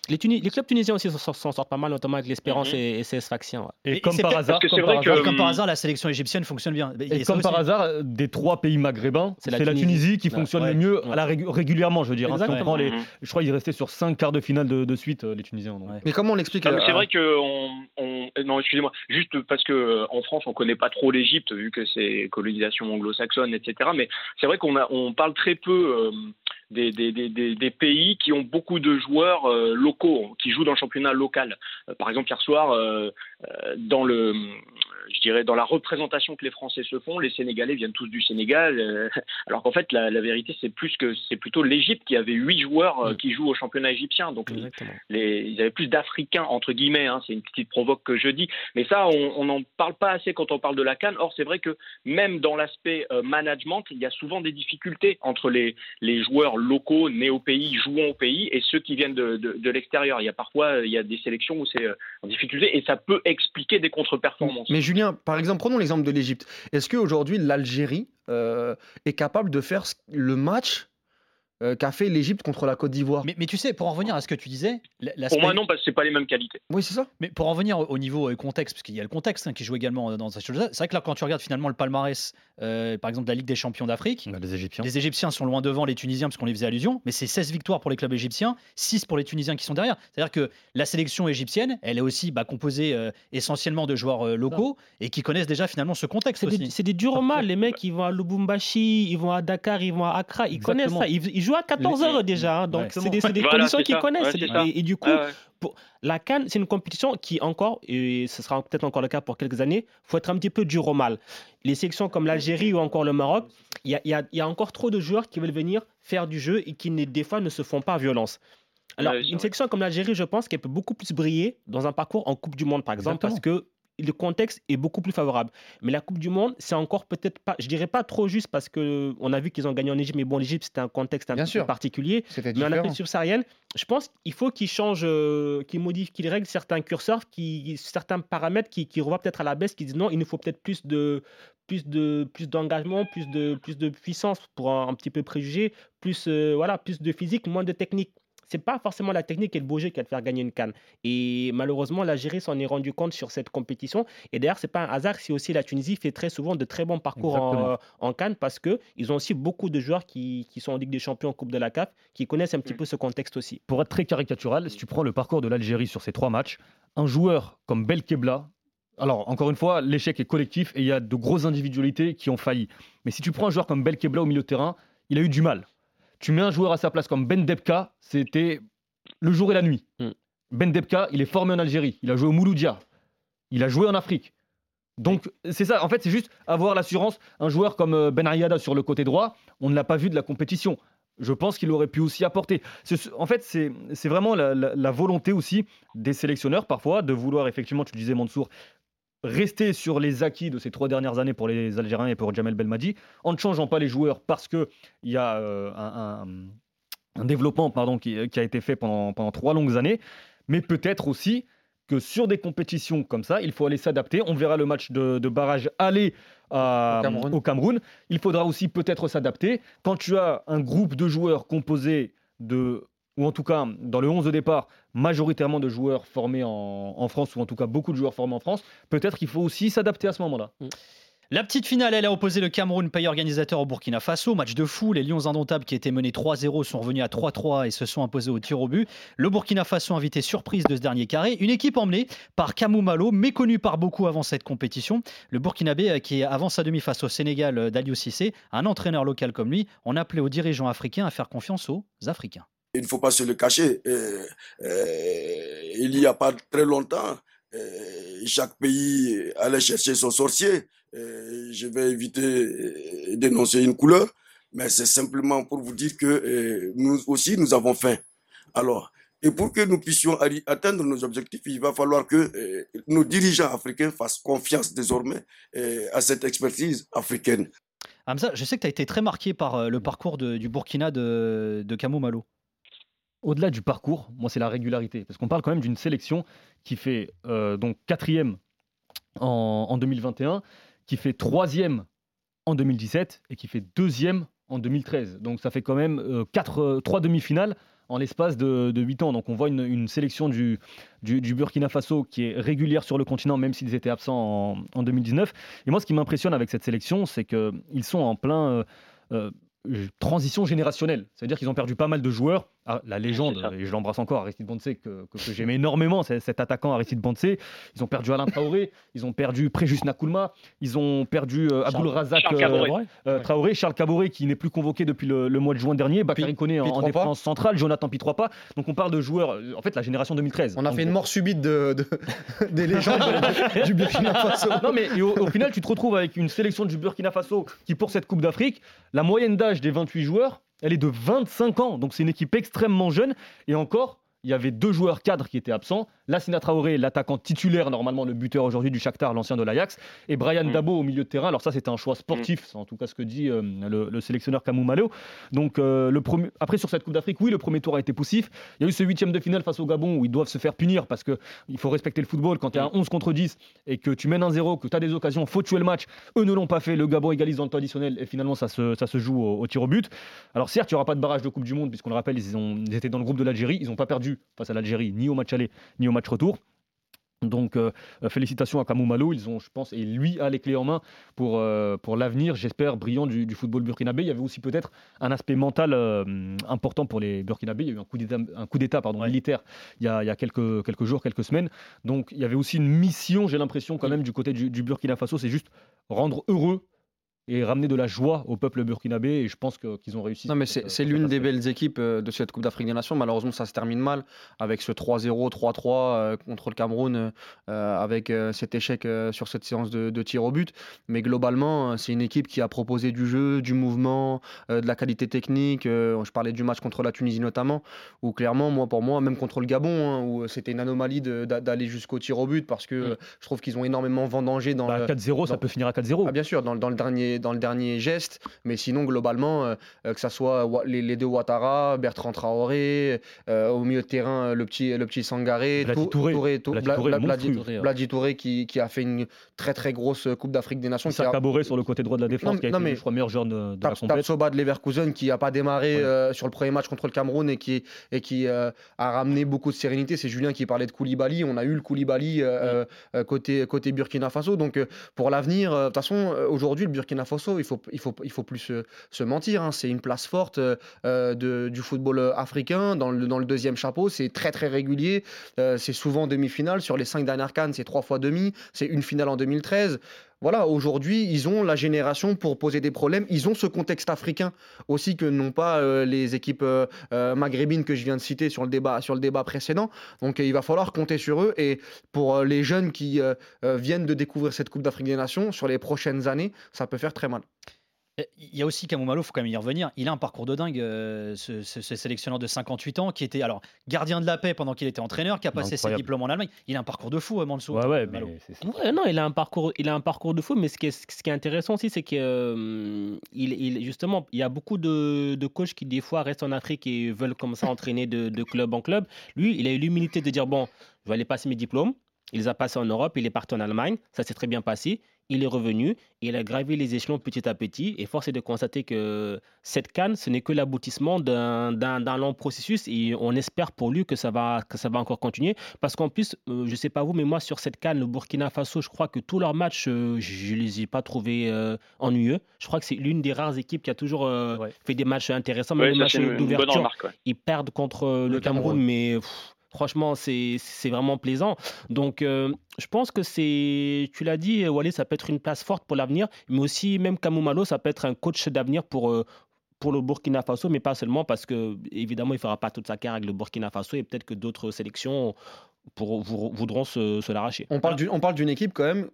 Les, clubs tunisiens aussi s'en sortent pas mal, notamment avec l'Espérance Mhm. et, et CS ouais. Et Et comme par hasard, comme par que- hasard- Comme par hasard, la sélection égyptienne fonctionne bien. Et comme par hasard, des trois pays maghrébins, C'est la la, Tunisie. Qui Ouais. fonctionne Ouais. le mieux Ouais. à la régu- régulièrement, je veux dire. hein. Si on Exactement. prend les, Mhm. je crois qu'ils restaient sur cinq quarts de finale de, de suite, euh, les Tunisiens. donc. Ouais. Mais comment on l'explique Non, mais euh, c'est vrai que on, on- non, excusez-moi, juste parce que euh, en France on connaît pas trop l'Égypte vu que c'est colonisation anglo-saxonne, etc. Mais c'est vrai qu'on on parle très peu euh, des, des, des, des, des pays qui ont beaucoup de joueurs euh, locaux qui jouent dans le championnat local. Euh, par exemple hier soir, euh, dans le, je dirais dans la représentation que les Français se font, les Sénégalais viennent tous du Sénégal, alors qu'en fait la, la vérité c'est plus que c'est plutôt l'Égypte qui avait huit joueurs qui jouent au championnat égyptien. Donc les, ils avaient plus d'Africains entre guillemets. hein, c'est une petite provoque que je dis, mais ça on n'en parle pas assez quand on parle de la Cannes. Or c'est vrai que même dans l'aspect management, il y a souvent des difficultés entre les, les joueurs locaux nés au pays, jouant au pays, et ceux qui viennent de, de, l'extérieur. Il y a parfois euh, il y a des sélections où c'est euh, en difficulté et ça peut expliquer des contre-performances. Mais Julien, par exemple, prenons l'exemple de l'Égypte. Est-ce qu'aujourd'hui, l'Algérie euh, est capable de faire le match euh, qu'a fait l'Égypte contre la Côte d'Ivoire Mais, mais tu sais, pour en revenir à ce que tu disais, Pour moi non parce que c'est pas les mêmes qualités. Oui, c'est ça. Mais pour en venir au- au niveau euh, contexte, parce qu'il y a le contexte hein, qui joue également euh, dans cette chose-là, c'est vrai que là, quand tu regardes finalement le palmarès, euh, par exemple, de la Ligue des champions d'Afrique, Bah, les Égyptiens. les Égyptiens sont loin devant les Tunisiens, parce qu'on les faisait allusion, mais c'est 16 victoires pour les clubs égyptiens, 6 pour les Tunisiens qui sont derrière. C'est-à-dire que la sélection égyptienne, elle est aussi bah, composée euh, essentiellement de joueurs euh, locaux et qui connaissent déjà finalement ce contexte C'est des, des durs mal, les mecs, ils vont à Lubumbashi, ils vont à Dakar, ils vont à Accra, ils connaissent ça. Ils, ils jouent à 14 Les- heures déjà, hein, donc Ouais. c'est des, c'est des Voilà, conditions c'est qu'ils ça. connaissent. Et, et du coup, Ah ouais. pour, la Cannes, c'est une compétition qui encore, et ce sera peut-être encore le cas pour quelques années, faut être un petit peu dur au mal. Les sélections comme l'Algérie ou encore le Maroc, il y a, il y a- il y a encore trop de joueurs qui veulent venir faire du jeu et qui ne- des fois ne se font pas violence. Alors, une sélection comme l'Algérie, je pense qu'elle peut beaucoup plus briller dans un parcours en Coupe du Monde, par exemple, parce que le contexte est beaucoup plus favorable. Mais la Coupe du Monde, c'est encore peut-être pas, je dirais pas trop juste parce que on a vu qu'ils ont gagné en Égypte, mais bon, l'Égypte c'était un contexte un Bien petit sûr. peu particulier. C'était Mais en. Afrique subsaharienne, je pense qu'il faut qu'ils changent, euh, qu'ils modifient, qu'ils règlent certains curseurs, qui, certains paramètres qui, qui revoient peut-être à la baisse, qui disent non, il nous faut peut-être plus de plus de plus d'engagement, plus de plus de puissance pour un, un petit peu préjuger, plus euh, voilà, plus de physique, moins de technique. C'est pas forcément la technique et le beau jeu qui va te faire gagner une canne. Et malheureusement, l'Algérie s'en est rendu compte sur cette compétition. Et d'ailleurs, c'est pas un hasard si aussi la Tunisie fait très souvent de très bons parcours en, Cannes parce que ils ont aussi beaucoup de joueurs qui, qui sont en Ligue des Champions, en Coupe de la CAF, qui connaissent un petit peu ce contexte aussi. Pour être très caricatural, si tu prends le parcours de l'Algérie sur ces trois matchs, un joueur comme Belkebla, alors encore une fois, l'échec est collectif et il y a de grosses individualités qui ont failli. Mais si tu prends un joueur comme Belkebla au milieu de terrain, il a eu du mal. Tu mets un joueur à sa place comme Ben Debka, c'était le jour et la nuit. Mm. Ben Debka, il est formé en Algérie, il a joué au Mouloudia, il a joué en Afrique. Donc c'est ça, en fait c'est juste avoir l'assurance, un joueur comme euh, Ben Ayada sur le côté droit, on ne l'a pas vu de la compétition. Je pense qu'il aurait pu aussi apporter. En fait, c'est c'est vraiment la, la- la volonté aussi des sélectionneurs parfois de vouloir, effectivement, tu le disais Mansour, rester sur les acquis de ces trois dernières années pour les Algériens et pour Jamel Belmadi, en ne changeant pas les joueurs parce qu'il y a euh, un, un- un développement pardon, qui, qui a été fait pendant, pendant trois longues années, mais peut-être aussi que sur des compétitions comme ça, il faut aller s'adapter. On verra le match de, de barrage aller à- Au Cameroun. au Cameroun. Il faudra aussi peut-être s'adapter. Quand tu as un groupe de joueurs composé de, ou en tout cas dans le 11 de départ, majoritairement de joueurs formés en, France, ou en tout cas beaucoup de joueurs formés en France, peut-être qu'il faut aussi s'adapter à ce moment-là. La petite finale, elle a opposé le Cameroun, pays organisateur au Burkina Faso. Match de fou. Les Lions indomptables qui étaient menés 3-0 sont revenus à 3-3 et se sont imposés au tir au but. Le Burkina Faso invité surprise de ce dernier carré. Une équipe emmenée par Kamou Malo, méconnu par beaucoup avant cette compétition. Le Burkinabé euh, qui avance sa demi face au Sénégal euh, d'Aliou Cissé, un entraîneur local comme lui, on appelait aux dirigeants africains à faire confiance aux Africains. Il ne faut pas se le cacher. Euh, euh, il n'y a pas très longtemps, euh, chaque pays allait chercher son sorcier. Je vais éviter d'énoncer une couleur, mais c'est simplement pour vous dire que nous aussi, nous avons faim. Alors, et pour que nous puissions atteindre nos objectifs, il va falloir que nos dirigeants africains fassent confiance désormais à cette expertise africaine. Hamza, je sais que tu as été très marqué par le parcours du Burkina de, de Malo. Au-delà du parcours, moi, c'est la régularité. Parce qu'on parle quand même d'une sélection qui fait euh, donc quatrième en, en 2021, qui fait troisième en 2017 et qui fait deuxième en 2013. Donc ça fait quand même euh, quatre, euh, trois demi-finales en l'espace de, de 8 ans. Donc on voit une, sélection du, Burkina Faso qui est régulière sur le continent, même s'ils étaient absents en, en 2019. Et moi, ce qui m'impressionne avec cette sélection, c'est qu'ils sont en plein... transition générationnelle. C'est-à-dire qu'ils ont perdu pas mal de joueurs. Ah, la légende, et je l'embrasse encore, Aristide Bontsé, que, que, que j'aimais énormément, cet attaquant Aristide Bontsé. Ils ont perdu Alain Traoré, ils ont perdu Préjus Nakoulma, ils ont perdu euh, Aboul Razak Charles Caboret. euh, Traoré, Charles Caboret qui n'est plus convoqué depuis le, le mois de juin dernier, Bakary Koné en, en défense centrale, Jonathan Pitropa. Donc on parle de joueurs, euh, en fait la génération 2013. On a fait une mort subite de, de- des légendes de- du Burkina Faso. Non, mais au final, tu te retrouves avec une sélection du Burkina Faso qui, pour cette Coupe d'Afrique, la moyenne d'âge des 28 joueurs, elle est de 25 ans. Donc c'est une équipe extrêmement jeune. Et encore, il y avait deux joueurs cadres qui étaient absents. Lassina Traoré, l'attaquant titulaire, normalement le buteur aujourd'hui du Shakhtar, l'ancien de l'Ajax, et Brian Dabo au milieu de terrain. Alors ça, c'était un choix sportif, c'est en tout cas ce que dit euh, le, le sélectionneur Kamou Malo. Donc euh, le premier... après, sur cette Coupe d'Afrique, oui, le premier tour a été poussif. Il y a eu ce huitième de finale face au Gabon où ils doivent se faire punir parce qu'il faut respecter le football. Quand tu es à 11 contre 10 et que tu mènes 1-0, que tu as des occasions, faut tuer le match. Eux ne l'ont pas fait. Le Gabon égalise dans le temps additionnel et finalement ça se, ça se joue au, au tir au but. Alors certes, il n'y aura pas de barrage de Coupe du Monde puisqu'on le rappelle, ils, ont, ils étaient dans le groupe de l'Algérie. Ils n'ont pas perdu face à l'Algérie ni au match aller ni au match retour. Donc euh, félicitations à Kamou Malo, ils ont, je pense, et lui a les clés en main pour, euh, pour l'avenir, j'espère, brillant du, du football burkinabé. Il y avait aussi peut-être un aspect mental euh, important pour les Burkinabés. Il y a eu un coup d'état, militaire il y, a, il y a quelques, quelques jours, quelques semaines. Donc il y avait aussi une mission, j'ai l'impression quand même, du côté du, du Burkina Faso, c'est juste rendre heureux et ramener de la joie au peuple burkinabé. Et je pense qu'ils ont réussi. Non, mais c'est l'une des belles équipes euh, de cette Coupe d'Afrique des Nations. Malheureusement, ça se termine mal avec ce 3-0, 3-3 euh, contre le Cameroun, euh, avec cet échec sur cette séance de, de tir au but. Mais globalement, c'est une équipe qui a proposé du jeu, du mouvement, de la qualité technique. Je parlais du match contre la Tunisie notamment, où clairement, moi, pour moi, même contre le Gabon, hein, où c'était une anomalie d'aller jusqu'au tir au but parce que euh, je trouve qu'ils ont énormément vendangé dans Bah, le 4-0, ça peut finir à 4-0. ah, bien sûr, dans, dans le dernier, dans le dernier geste, mais sinon, globalement, euh, euh, que ce soit les, les deux Ouattara, Bertrand Traoré, euh, au milieu de terrain, le petit, le petit Sangaré, Bladi Tou- Touré. Bla- Touré, Bla- Touré qui, qui a fait une très très grosse Coupe d'Afrique des Nations. Issa a- sur le côté droit de la défense, Non, qui a non, été, mais- je crois, meilleur joueur de, de la. Tapsoba de Leverkusen qui n'a pas démarré euh, sur le premier match contre le Cameroun et qui, et qui a ramené beaucoup de sérénité. C'est Julien qui parlait de Koulibaly. On a eu le Koulibaly côté, côté Burkina Faso. Donc pour l'avenir, de toute façon, aujourd'hui, le Burkina Faso, il faut, il faut, il faut plus se, mentir. hein. C'est une place forte euh, euh, du football euh, africain dans le, dans le deuxième chapeau. C'est très très régulier. C'est souvent demi-finale. Sur les cinq dernières cannes, c'est trois fois demi. C'est une finale en 2013 voilà, aujourd'hui, ils ont la génération pour poser des problèmes. Ils ont ce contexte africain aussi que n'ont pas euh, les équipes euh, euh, maghrébines que je viens de citer sur le débat, sur le débat précédent. Donc, il va falloir compter sur eux. Et pour les jeunes qui viennent de découvrir cette Coupe d'Afrique des Nations, sur les prochaines années, ça peut faire très mal. Il y a aussi Kamou Malo, il faut quand même y revenir. Il a un parcours de dingue, euh, ce, ce- ce sélectionneur de 58 ans, qui était alors gardien de la paix pendant qu'il était entraîneur, qui a passé ses diplômes en Allemagne. Il a un parcours de fou, euh. Ouais, ouais. Ouais, non, il a un parcours, il a un parcours de fou, mais ce qui est, ce qui est intéressant aussi, c'est que euh, il, il- justement, il y a beaucoup de, de coachs qui des fois restent en Afrique et veulent comme ça entraîner de, de club en club. Lui, il a eu l'humilité de dire bon, je vais aller passer mes diplômes. Il les a passés en Europe, il est parti en Allemagne, ça s'est très bien passé. Il est revenu et il a gravé les échelons petit à petit. Et force est de constater que cette canne, ce n'est que l'aboutissement d'un long processus. Et on espère pour lui que ça va, que ça va encore continuer. Parce qu'en plus, euh, je ne sais pas vous, mais moi, sur cette canne, le Burkina Faso, je crois que tous leurs matchs, euh, je ne les ai pas trouvés euh, ennuyeux. Je crois que c'est l'une des rares équipes qui a toujours fait des matchs intéressants. Même Ouais, les ça, matchs d'ouverture, ouais. ils perdent contre le, Le Cameroun, Cameroun. mais pff, franchement, c'est vraiment plaisant. Donc, euh, je pense que c'est, tu l'as dit, Walid, ça peut être une place forte pour l'avenir, mais aussi, même Kamou Malo, ça peut être un coach d'avenir pour. euh, pour le Burkina Faso, mais pas seulement parce que, évidemment, il ne fera pas toute sa carrière avec le Burkina Faso et peut-être que d'autres sélections pour, vou- voudront se, se l'arracher. On parle d'une- équipe quand même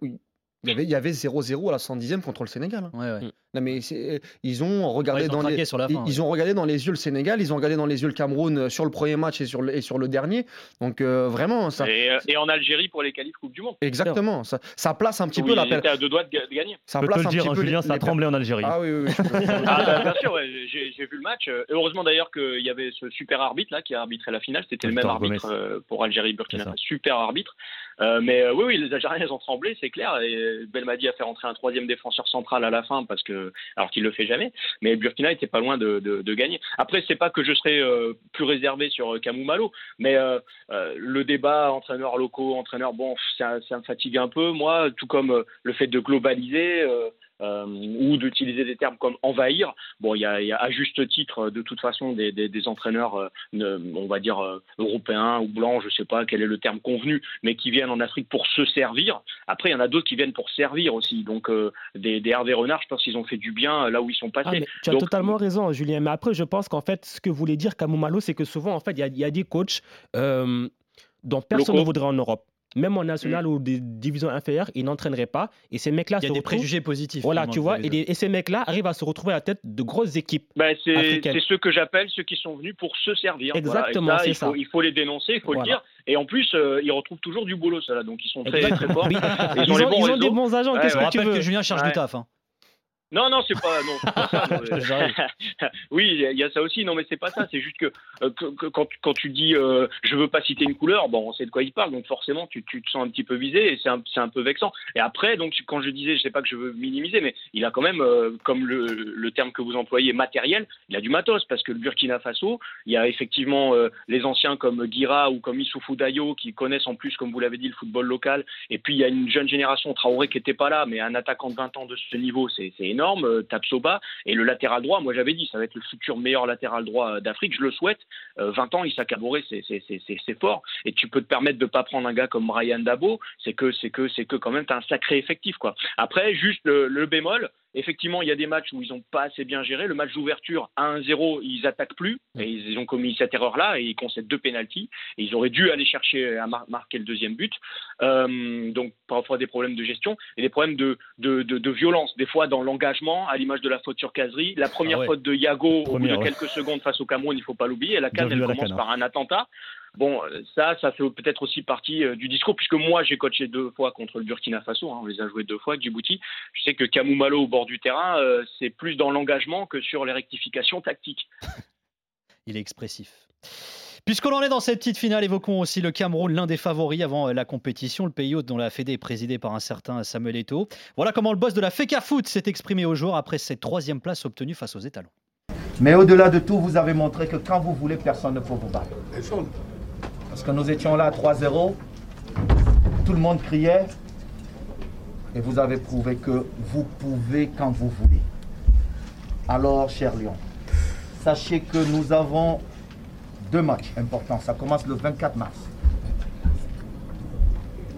il y avait, il y avait 0-0 à la 110e contre le Sénégal. hein. Non, mais c'est- ils ont regardé Ouais, ils ont dans les, sur la ils- fin, ils ont regardé dans les yeux le Sénégal, ils ont regardé dans les yeux le Cameroun euh, sur le premier match et sur le, et sur le dernier. Donc euh, vraiment, ça, Et, euh, et en Algérie pour les qualifs Coupe du Monde. exactement, ça, ça place un petit Où peu l'appel. à deux doigts de, ga- de gagner. Ça Je peux place te le un dire, petit peu Julien, les- ça a tremblé en Algérie. Ah oui, oui, Ah, bah, bien sûr, ouais, j'ai vu le match. Heureusement d'ailleurs qu'il y avait ce super arbitre là qui a arbitré la finale. C'était le même arbitre Gomez. euh, pour Algérie Burkina Faso. Super arbitre. Euh, mais euh, oui, oui, les Algériens ils ont tremblé, c'est clair. Et Belmadi a fait rentrer un troisième défenseur central à la fin parce que, alors qu'il le fait jamais. Mais Burkina était pas loin de, gagner. Après, c'est pas que je serais euh, plus réservé sur Kamou Malo, mais le débat entraîneurs locaux, entraîneurs, bon, ça, ça, me fatigue un peu, moi, tout comme le fait de globaliser. Euh, ou d'utiliser des termes comme envahir. Bon, il y, a, à juste titre, de toute façon, des, entraîneurs, euh, on va dire euh, européens ou blancs, je ne sais pas quel est le terme convenu, mais qui viennent en Afrique pour se servir. Après, il y en a d'autres qui viennent pour servir aussi. Donc, des, Hervé Renard, je pense qu'ils ont fait du bien là où ils sont passés. Ah, tu as totalement raison, Julien. Mais après, je pense qu'en fait, ce que voulait dire Kamumalo, c'est que souvent, en fait, il y, a des coachs dont personne ne voudrait en Europe même en national mm. ou des divisions inférieures, ils n'entraîneraient pas. Et ces mecs-là Il y a des préjugés positifs. Voilà, tu vois. Et, ces mecs-là arrivent à se retrouver à la tête de grosses équipes. Bah, c'est ceux que j'appelle ceux qui sont venus pour se servir. Exactement, c'est ça. Il faut les dénoncer, il faut le dire. Et en plus, euh, ils retrouvent toujours du boulot, ça là. Donc ils sont très, très forts. Ils, ont, des bons agents. Qu'est-ce que tu veux que Julien cherche du taf. Hein. Non, non, c'est pas, non, pas ça. oui, il y a ça aussi. Non, mais c'est pas ça. C'est juste que, euh, quand, quand, tu dis euh, je veux pas citer une couleur, bon, on sait de quoi il parle. Donc forcément, tu, tu te sens un petit peu visé et c'est un, un, peu vexant. Et après, donc quand je disais, je sais pas que je veux minimiser, mais il a quand même, euh, comme le, le, terme que vous employez, matériel, il a du matos parce que le Burkina Faso, il y a effectivement les anciens comme Guira ou comme Issoufou Dayo qui connaissent en plus, comme vous l'avez dit, le football local. Et puis il y a une jeune génération, Traoré, qui était pas là, mais un attaquant de 20 ans de ce niveau, c'est énorme énorme, euh, Tapsoba. Et le latéral droit, moi j'avais dit, ça va être le futur meilleur latéral droit euh, d'Afrique, je le souhaite. 20 euh, ans, Issa Kaboré, c'est fort. Et tu peux te permettre de pas prendre un gars comme Ryan Dabo, c'est que c'est que que quand même tu as un sacré effectif quoi. Après, juste le bémol, Effectivement, il y a des matchs où ils n'ont pas assez bien géré. Le match d'ouverture, 1-0, ils attaquent plus. Et ils ont commis cette erreur-là et ils concèdent deux pénalties. Et ils auraient dû aller chercher à marquer le deuxième but. Euh, donc, parfois des problèmes de gestion et des problèmes de, de, de, violence. Des fois, dans l'engagement, à l'image de la faute sur Casery. La première ah faute de Yago, au bout de quelques secondes face au Cameroun, il ne faut pas l'oublier. La canne, elle commence par un attentat. Bon, ça, ça fait peut-être aussi partie euh, du discours, puisque moi, j'ai coaché deux fois contre le Burkina Faso, hein, on les a joués deux fois, Djibouti. Je sais que Kamou Malo au bord du terrain, euh, c'est plus dans l'engagement que sur les rectifications tactiques. Il est expressif. Puisqu'on en est dans cette petite finale, évoquons aussi le Cameroun, l'un des favoris avant euh, la compétition, le pays hôte dont la Fédé est présidée par un certain Samuel Eto'o. Voilà comment le boss de la FECA Foot s'est exprimé au jour après cette troisième place obtenue face aux étalons. Mais au-delà de tout, vous avez montré que quand vous voulez, personne ne peut vous battre. Parce que nous étions là à 3-0, tout le monde criait, et vous avez prouvé que vous pouvez quand vous voulez. Alors, cher Lyon, sachez que nous avons deux matchs importants. Ça commence le 24 mars.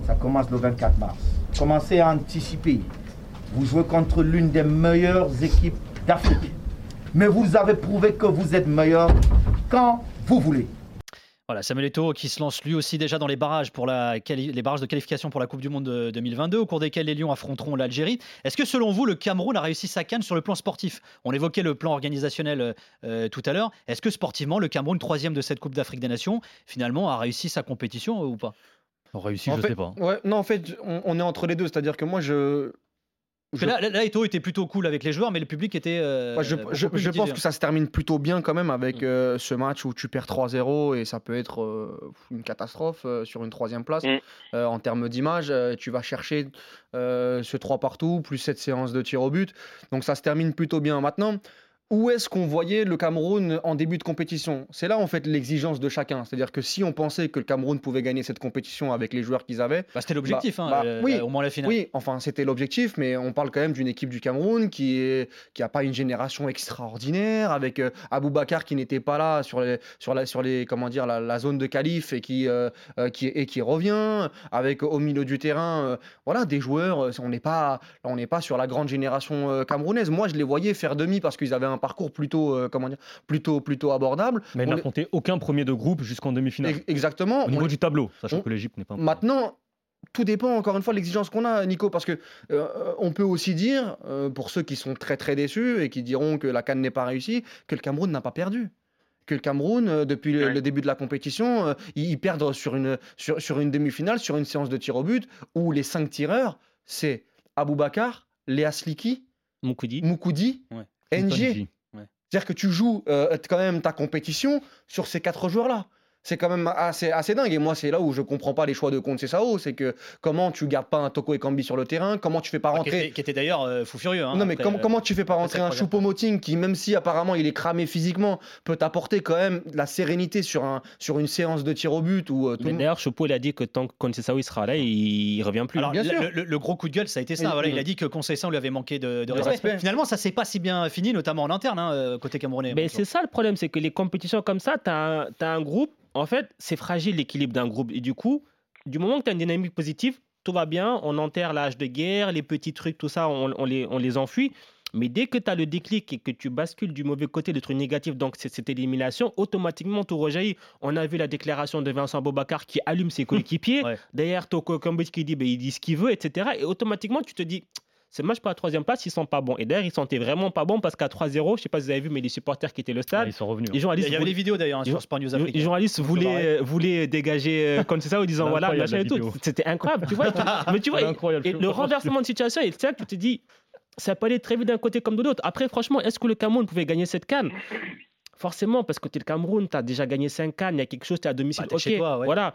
Ça commence le 24 mars. Commencez à anticiper. Vous jouez contre l'une des meilleures équipes d'Afrique. Mais vous avez prouvé que vous êtes meilleur quand vous voulez. Voilà, Samuel Eto'o qui se lance lui aussi déjà dans les barrages, pour la les barrages de qualification pour la Coupe du Monde de 2022, au cours desquels les Lions affronteront l'Algérie. Est-ce que selon vous, le Cameroun a réussi sa canne sur le plan sportif? On évoquait le plan organisationnel euh, tout à l'heure. Est-ce que sportivement, le Cameroun, troisième de cette Coupe d'Afrique des Nations, finalement a réussi sa compétition euh, ou pas? Réussi, je ne sais pas. Ouais, non, en fait, on, est entre les deux. C'est-à-dire que moi, je, Là, là, Eto était plutôt cool avec les joueurs, mais le public était. Euh, je, pense que ça se termine plutôt bien quand même avec mm. euh, ce match où tu perds 3-0 et ça peut être euh, une catastrophe sur une troisième place. Mm. en termes d'image, tu vas chercher ce 3 partout, plus cette séance de tir au but. Donc ça se termine plutôt bien. Maintenant, où est-ce qu'on voyait le Cameroun en début de compétition? C'est là en fait l'exigence de chacun. C'est-à-dire que si on pensait que le Cameroun pouvait gagner cette compétition avec les joueurs qu'ils avaient, bah, c'était l'objectif, bah, hein, bah, euh, oui, au moins la finale. Oui, enfin c'était l'objectif, mais on parle quand même d'une équipe du Cameroun qui est qui a pas une génération extraordinaire avec euh, Aboubacar qui n'était pas là sur les sur la sur les comment dire la, zone de qualif et qui euh, qui et qui revient avec au milieu du terrain, voilà des joueurs. On n'est pas on n'est pas sur la grande génération camerounaise. Moi je les voyais faire demi parce qu'ils avaient un parcours plutôt, euh, comment dire, plutôt, plutôt abordable. Mais il n'a compté aucun premier de groupe jusqu'en demi-finale. Exactement. Au niveau du tableau, sachant que l'Égypte n'est pas. Maintenant, tout dépend encore une fois de l'exigence qu'on a, Nico, parce que euh, on peut aussi dire, euh, pour ceux qui sont très très déçus et qui diront que la Cannes n'est pas réussie, que le Cameroun n'a pas perdu. Que le Cameroun, depuis le, début de la compétition, ils, perdent sur une, sur, sur une demi-finale, sur une séance de tir au but, où les cinq tireurs, c'est Aboubacar, Léa Sliki, Moukoudi, Moukoudi NG. C'est-à-dire que tu joues euh, quand même ta compétition sur ces quatre joueurs-là. C'est quand même assez, assez dingue. Et moi, c'est là où je comprends pas les choix de Conceição. C'est que comment tu gardes pas un Toko Ekambi sur le terrain? Comment tu fais pas Ah, Qui rentrer. était, qui était d'ailleurs euh, fou furieux. hein, non, mais après, euh, comment tu fais pas rentrer un première Choupo-Moting qui, même si apparemment il est cramé physiquement, peut t'apporter quand même la sérénité sur, un, sur une séance de tir au but où euh, tout Mais d'ailleurs, Choupo, il a dit que tant que Conceição il sera là, il, il revient plus. Alors, Bien le, sûr. le- le gros coup de gueule, ça a été ça. Et- voilà, il a dit que Conceição lui avait manqué de, de De respect. respect. Finalement, ça s'est pas si bien fini, notamment en interne, hein, euh, côté camerounais. Mais c'est ça le problème, c'est que les compétitions comme ça, tu as, un groupe, en fait, c'est fragile l'équilibre d'un groupe. Et du coup, du moment que tu as une dynamique positive, tout va bien, on enterre l'âge de guerre, les petits trucs, tout ça, on, on les, on les enfuit. Mais dès que tu as le déclic et que tu bascules du mauvais côté, le truc négatif, donc c'est cette élimination, automatiquement tout rejaillit. On a vu la déclaration de Vincent Bobacar qui allume ses coéquipiers. Ouais. Derrière Toko Ekambi qui dit ben, il dit ce qu'il veut, etc. Et automatiquement, tu te dis, ce match pour la troisième place, ils sont pas bons. Et d'ailleurs, ils sentaient vraiment pas bons parce qu'à 3-0, je sais pas si vous avez vu, mais les supporters qui étaient le Ah, stade, ils sont revenus. les Il y avait voulaient- des vidéos d'ailleurs hein, sur Sport News les- Afrique. les journalistes voulaient, voulaient dégager euh, comme c'est ça en disant voilà, machin et tout. C'était incroyable, tu vois. mais tu vois, et le renversement de situation, et c'est ça que tu te dis, ça peut aller très vite d'un côté comme de l'autre. Après, franchement, est-ce que le Cameroun pouvait gagner cette canne? Forcément, parce que tu es le Cameroun, tu as déjà gagné 5 cannes, il y a quelque chose, tu es à domicile. Bah, t'es ok, chez toi, ouais. voilà.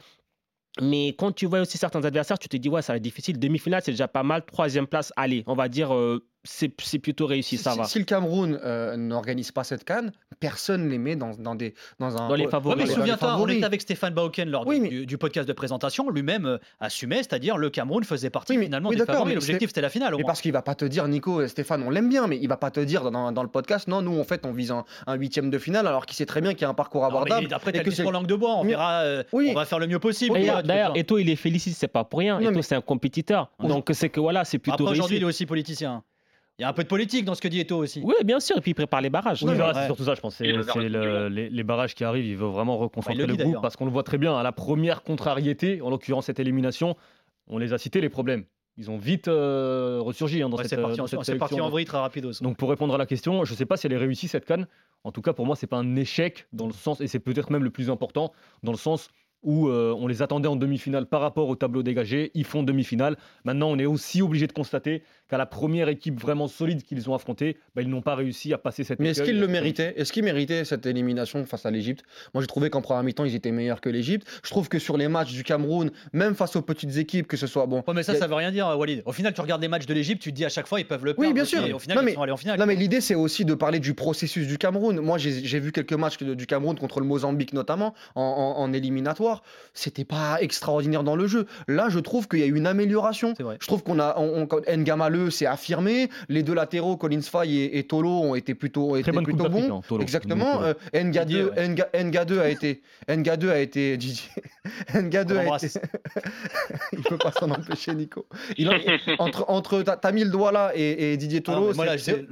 Mais quand tu vois aussi certains adversaires, tu te dis, ouais, ça va être difficile. Demi-finale, c'est déjà pas mal. Troisième place, allez, on va dire, euh, c'est c'est plutôt réussi, ça si, va. si le Cameroun euh, n'organise pas cette canne, personne les met dans, dans, des, dans un. Dans les favoris. Ouais, mais souviens-toi, on était avec Stéphane Bauken lors du- Oui, mais- du, du podcast de présentation. Lui-même euh, assumait, c'est-à-dire le Cameroun faisait partie Oui, mais- finalement oui, des d'accord, favoris. mais L'objectif, c'était la finale. Au Mais moins. parce qu'il va pas te dire, Nico, Stéphane, on l'aime bien, mais il va pas te dire dans, dans le podcast, non, nous en fait on vise un, un huitième de finale, alors qu'il sait très bien qu'il y a un parcours Non, mais abordable. après, et t'as le discours langue de bois. On verra. euh, Oui. On va faire le mieux possible. D'ailleurs. Eto, il est félicite, c'est pas pour rien. Eto, c'est un compétiteur. Donc, c'est que voilà, c'est plutôt aujourd'hui, il est aussi politicien. Il y a un peu de politique dans ce que dit Eto aussi. Oui, bien sûr. Et puis, il prépare les barrages. Oui, Ouais, ouais. c'est surtout ça, je pense. C'est le- les, les barrages qui arrivent, il veut vraiment reconcentrer Enfin, il le le, groupe parce qu'on le voit très bien. À la première contrariété, en l'occurrence cette élimination, on les a cités les problèmes. Ils ont vite euh, ressurgi hein, dans Ouais, cette c'est parti, dans en, cette c'est parti en vrille très rapidos. Donc pour répondre à la question, je ne sais pas si elle est réussie cette canne. En tout cas, pour moi, c'est pas un échec dans le sens, et c'est peut-être même le plus important, dans le sens où euh, on les attendait en demi-finale par rapport au tableau dégagé. Ils font demi-finale. Maintenant, on est aussi obligé de constater qu'à la première équipe vraiment solide qu'ils ont affrontée, bah, ils n'ont pas réussi à passer cette Mais est-ce qu'ils le méritaient? Est-ce qu'ils méritaient cette élimination face à l'Égypte? Moi, j'ai trouvé qu'en première mi-temps, ils étaient meilleurs que l'Égypte. Je trouve que sur les matchs du Cameroun, même face aux petites équipes, que ce soit bon. Ouais, mais ça, a- ça veut rien dire, Walid. Au final, tu regardes les matchs de l'Égypte, tu te dis à chaque fois, ils peuvent le perdre. Oui, bien sûr. Et au final, Non, ils mais- sont allés en finale. Non, mais l'idée, c'est aussi de parler du processus du Cameroun. Moi, j'ai j'ai vu quelques matchs de- du Cameroun contre le Mozambique, notamment, en, en- en éliminatoire. C'était pas extraordinaire dans le jeu. Là, je trouve qu'il y a eu une amélioration. Je trouve qu'on a. On, on- Ngamaleu s'est affirmé. Les deux latéraux, Collins Faye et, et Tolo, ont été plutôt, ont été plutôt bons. hein. Exactement. Euh, Nga2, Didier, ouais. Nga- Nga2 a été. Nga2 a été. Didier. Nga2 On a l'embrasse. été. Il peut pas s'en empêcher, Nico. Il en- entre, entre, t'as mis le doigt là et, et Didier Ah, Tolo. moi, c'est-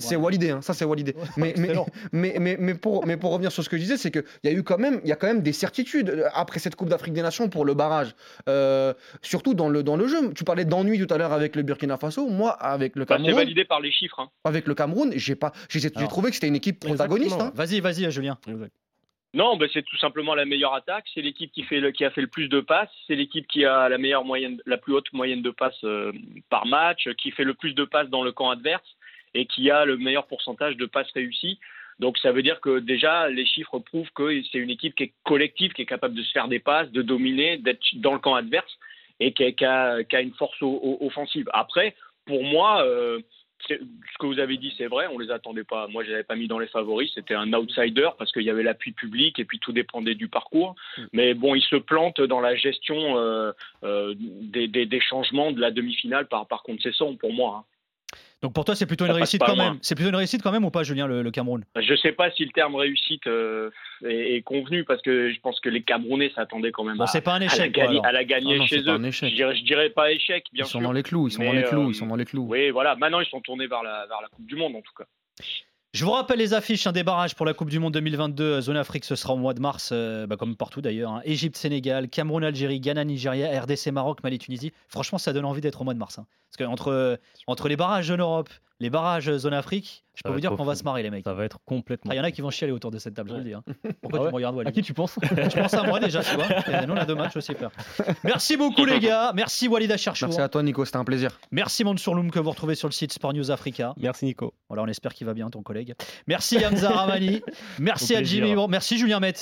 c'est- Walidé, hein, ça c'est Walidé. Mais, mais, mais, mais, mais, pour, mais pour revenir sur ce que je disais, c'est qu'il y a eu quand même, il y a quand même des certitudes après cette Coupe d'Afrique des Nations pour le barrage. Euh, surtout dans le, dans le jeu. Tu parlais d'ennui tout à l'heure avec le Burkina Faso. Moi, avec le Bah, c'est Cameroun, validé par les chiffres. hein. avec le Cameroun, j'ai pas, j'ai j'ai Alors. trouvé que c'était une équipe protagoniste. hein. Vas-y, vas-y, Julien. Non, bah, c'est tout simplement la meilleure attaque. C'est l'équipe qui, fait le- qui a fait le plus de passes. C'est l'équipe qui a la meilleure moyenne, la plus haute moyenne de passes euh, par match, qui fait le plus de passes dans le camp adverse et qui a le meilleur pourcentage de passes réussies. Donc ça veut dire que déjà les chiffres prouvent que c'est une équipe qui est collective, qui est capable de se faire des passes, de dominer, d'être dans le camp adverse et qui a, qui a- qui a une force o- o- offensive. Après, pour moi, euh, ce que vous avez dit, c'est vrai, on les attendait pas. Moi, je les avais pas mis dans les favoris. C'était un outsider parce qu'il y avait l'appui public et puis tout dépendait du parcours. Mais bon, ils se plantent dans la gestion euh, euh, des, des- des changements de la demi-finale par, par concession, pour moi. hein. Donc pour toi, c'est plutôt une Ça réussite quand loin. même. C'est plutôt une réussite quand même ou pas, Julien, le, le Cameroun? Je ne sais pas si le terme réussite euh, est, est convenu parce que je pense que les Camerounais s'attendaient quand même Bon, à, c'est pas un à la échec. quoi, gagner, alors. à la gagner Ah non, chez c'est pas eux. un échec. Je dirais, je dirais pas échec, bien Ils sûr. sont dans les clous, ils sont Mais, dans les clous, euh, ils sont dans les clous. Oui, voilà. Maintenant, ils sont tournés vers la, vers la Coupe du Monde, en tout cas. Je vous rappelle les affiches, un débarrage pour la Coupe du Monde 2022, euh, zone Afrique, ce sera au mois de mars, euh, bah, comme partout d'ailleurs. hein. Égypte, Sénégal, Cameroun, Algérie, Ghana, Nigeria, RDC, Maroc, Mali, Tunisie. Franchement, ça donne envie d'être au mois de mars. hein. Parce que entre, euh, entre les barrages zone Europe, les barrages euh, zone Afrique, je peux vous dire qu'on va se marrer les mecs. Ça va être complètement. Ah, Il y en a qui vont chialer autour de cette table, je vous le dis. hein. Pourquoi Ah tu me regardes À Walid qui tu penses Je pense à moi déjà, tu vois. Et nous, on a deux matchs aussi faire. Merci beaucoup les gars. Merci Walid Acharchour. Merci à toi, Nico, c'était un plaisir. Merci Mansour Loum que vous retrouvez sur le site Sport News Africa. Merci, Nico. Voilà, on espère qu'il va bien ton collègue. Merci Hamza Ramani. Merci Au à plaisir. Jimmy. Merci Julien Met.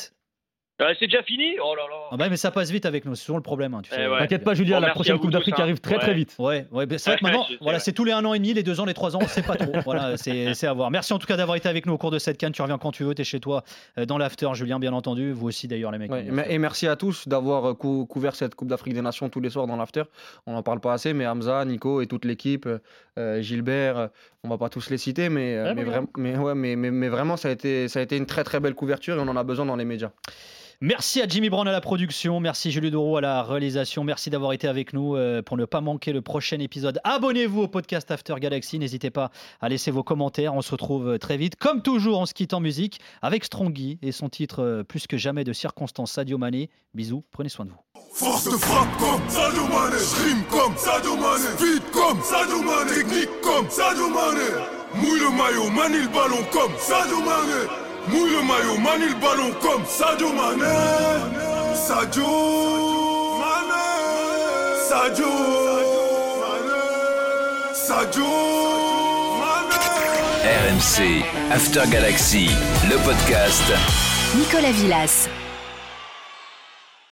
Euh, c'est déjà fini? Oh là là. Ah bah, mais ça passe vite avec nous, c'est toujours le problème. hein, tu Eh sais. ouais. T'inquiète pas, Julien, Bon, la prochaine Coupe d'Afrique hein. arrive très très vite. Ouais, ouais, bah, c'est vrai que maintenant, voilà, c'est tous les un an et demi, les deux ans, les trois ans, on sait pas trop. voilà, c'est c'est à voir. Merci en tout cas d'avoir été avec nous au cours de cette canne. Tu reviens quand tu veux, t'es chez toi euh, dans l'after, Julien, bien entendu. Vous aussi d'ailleurs, les mecs. Et merci à tous d'avoir euh, cou- couvert cette Coupe d'Afrique des Nations tous les soirs dans l'after. On n'en parle pas assez, mais Hamza, Nico et toute l'équipe, euh, Gilbert, on va pas tous les citer, mais, Ouais, mais, voilà. vraim- mais, ouais, mais, mais, mais vraiment, ça a, été, ça a été une très très belle couverture et on en a besoin dans les médias. Merci à Jimmy Brown à la production, merci Julie Doro à la réalisation, merci d'avoir été avec nous euh, pour ne pas manquer le prochain épisode. Abonnez-vous au podcast After Galaxy, n'hésitez pas à laisser vos commentaires, on se retrouve euh, très vite. Comme toujours, on se quitte en musique avec Strongy et son titre euh, plus que jamais de circonstance Sadio Mané. Bisous, prenez soin de vous. Force de frappe comme Sadio comme Sadio comme Sadio technique comme Sadio. Mouille le maillot, le ballon comme Sadio. Mouille le maillot, manie le ballon comme Sadio Mané. Sadio Mané. Sadio Mané. Sadio Mané. RMC After Galaxy, le podcast. Nicolas Villas.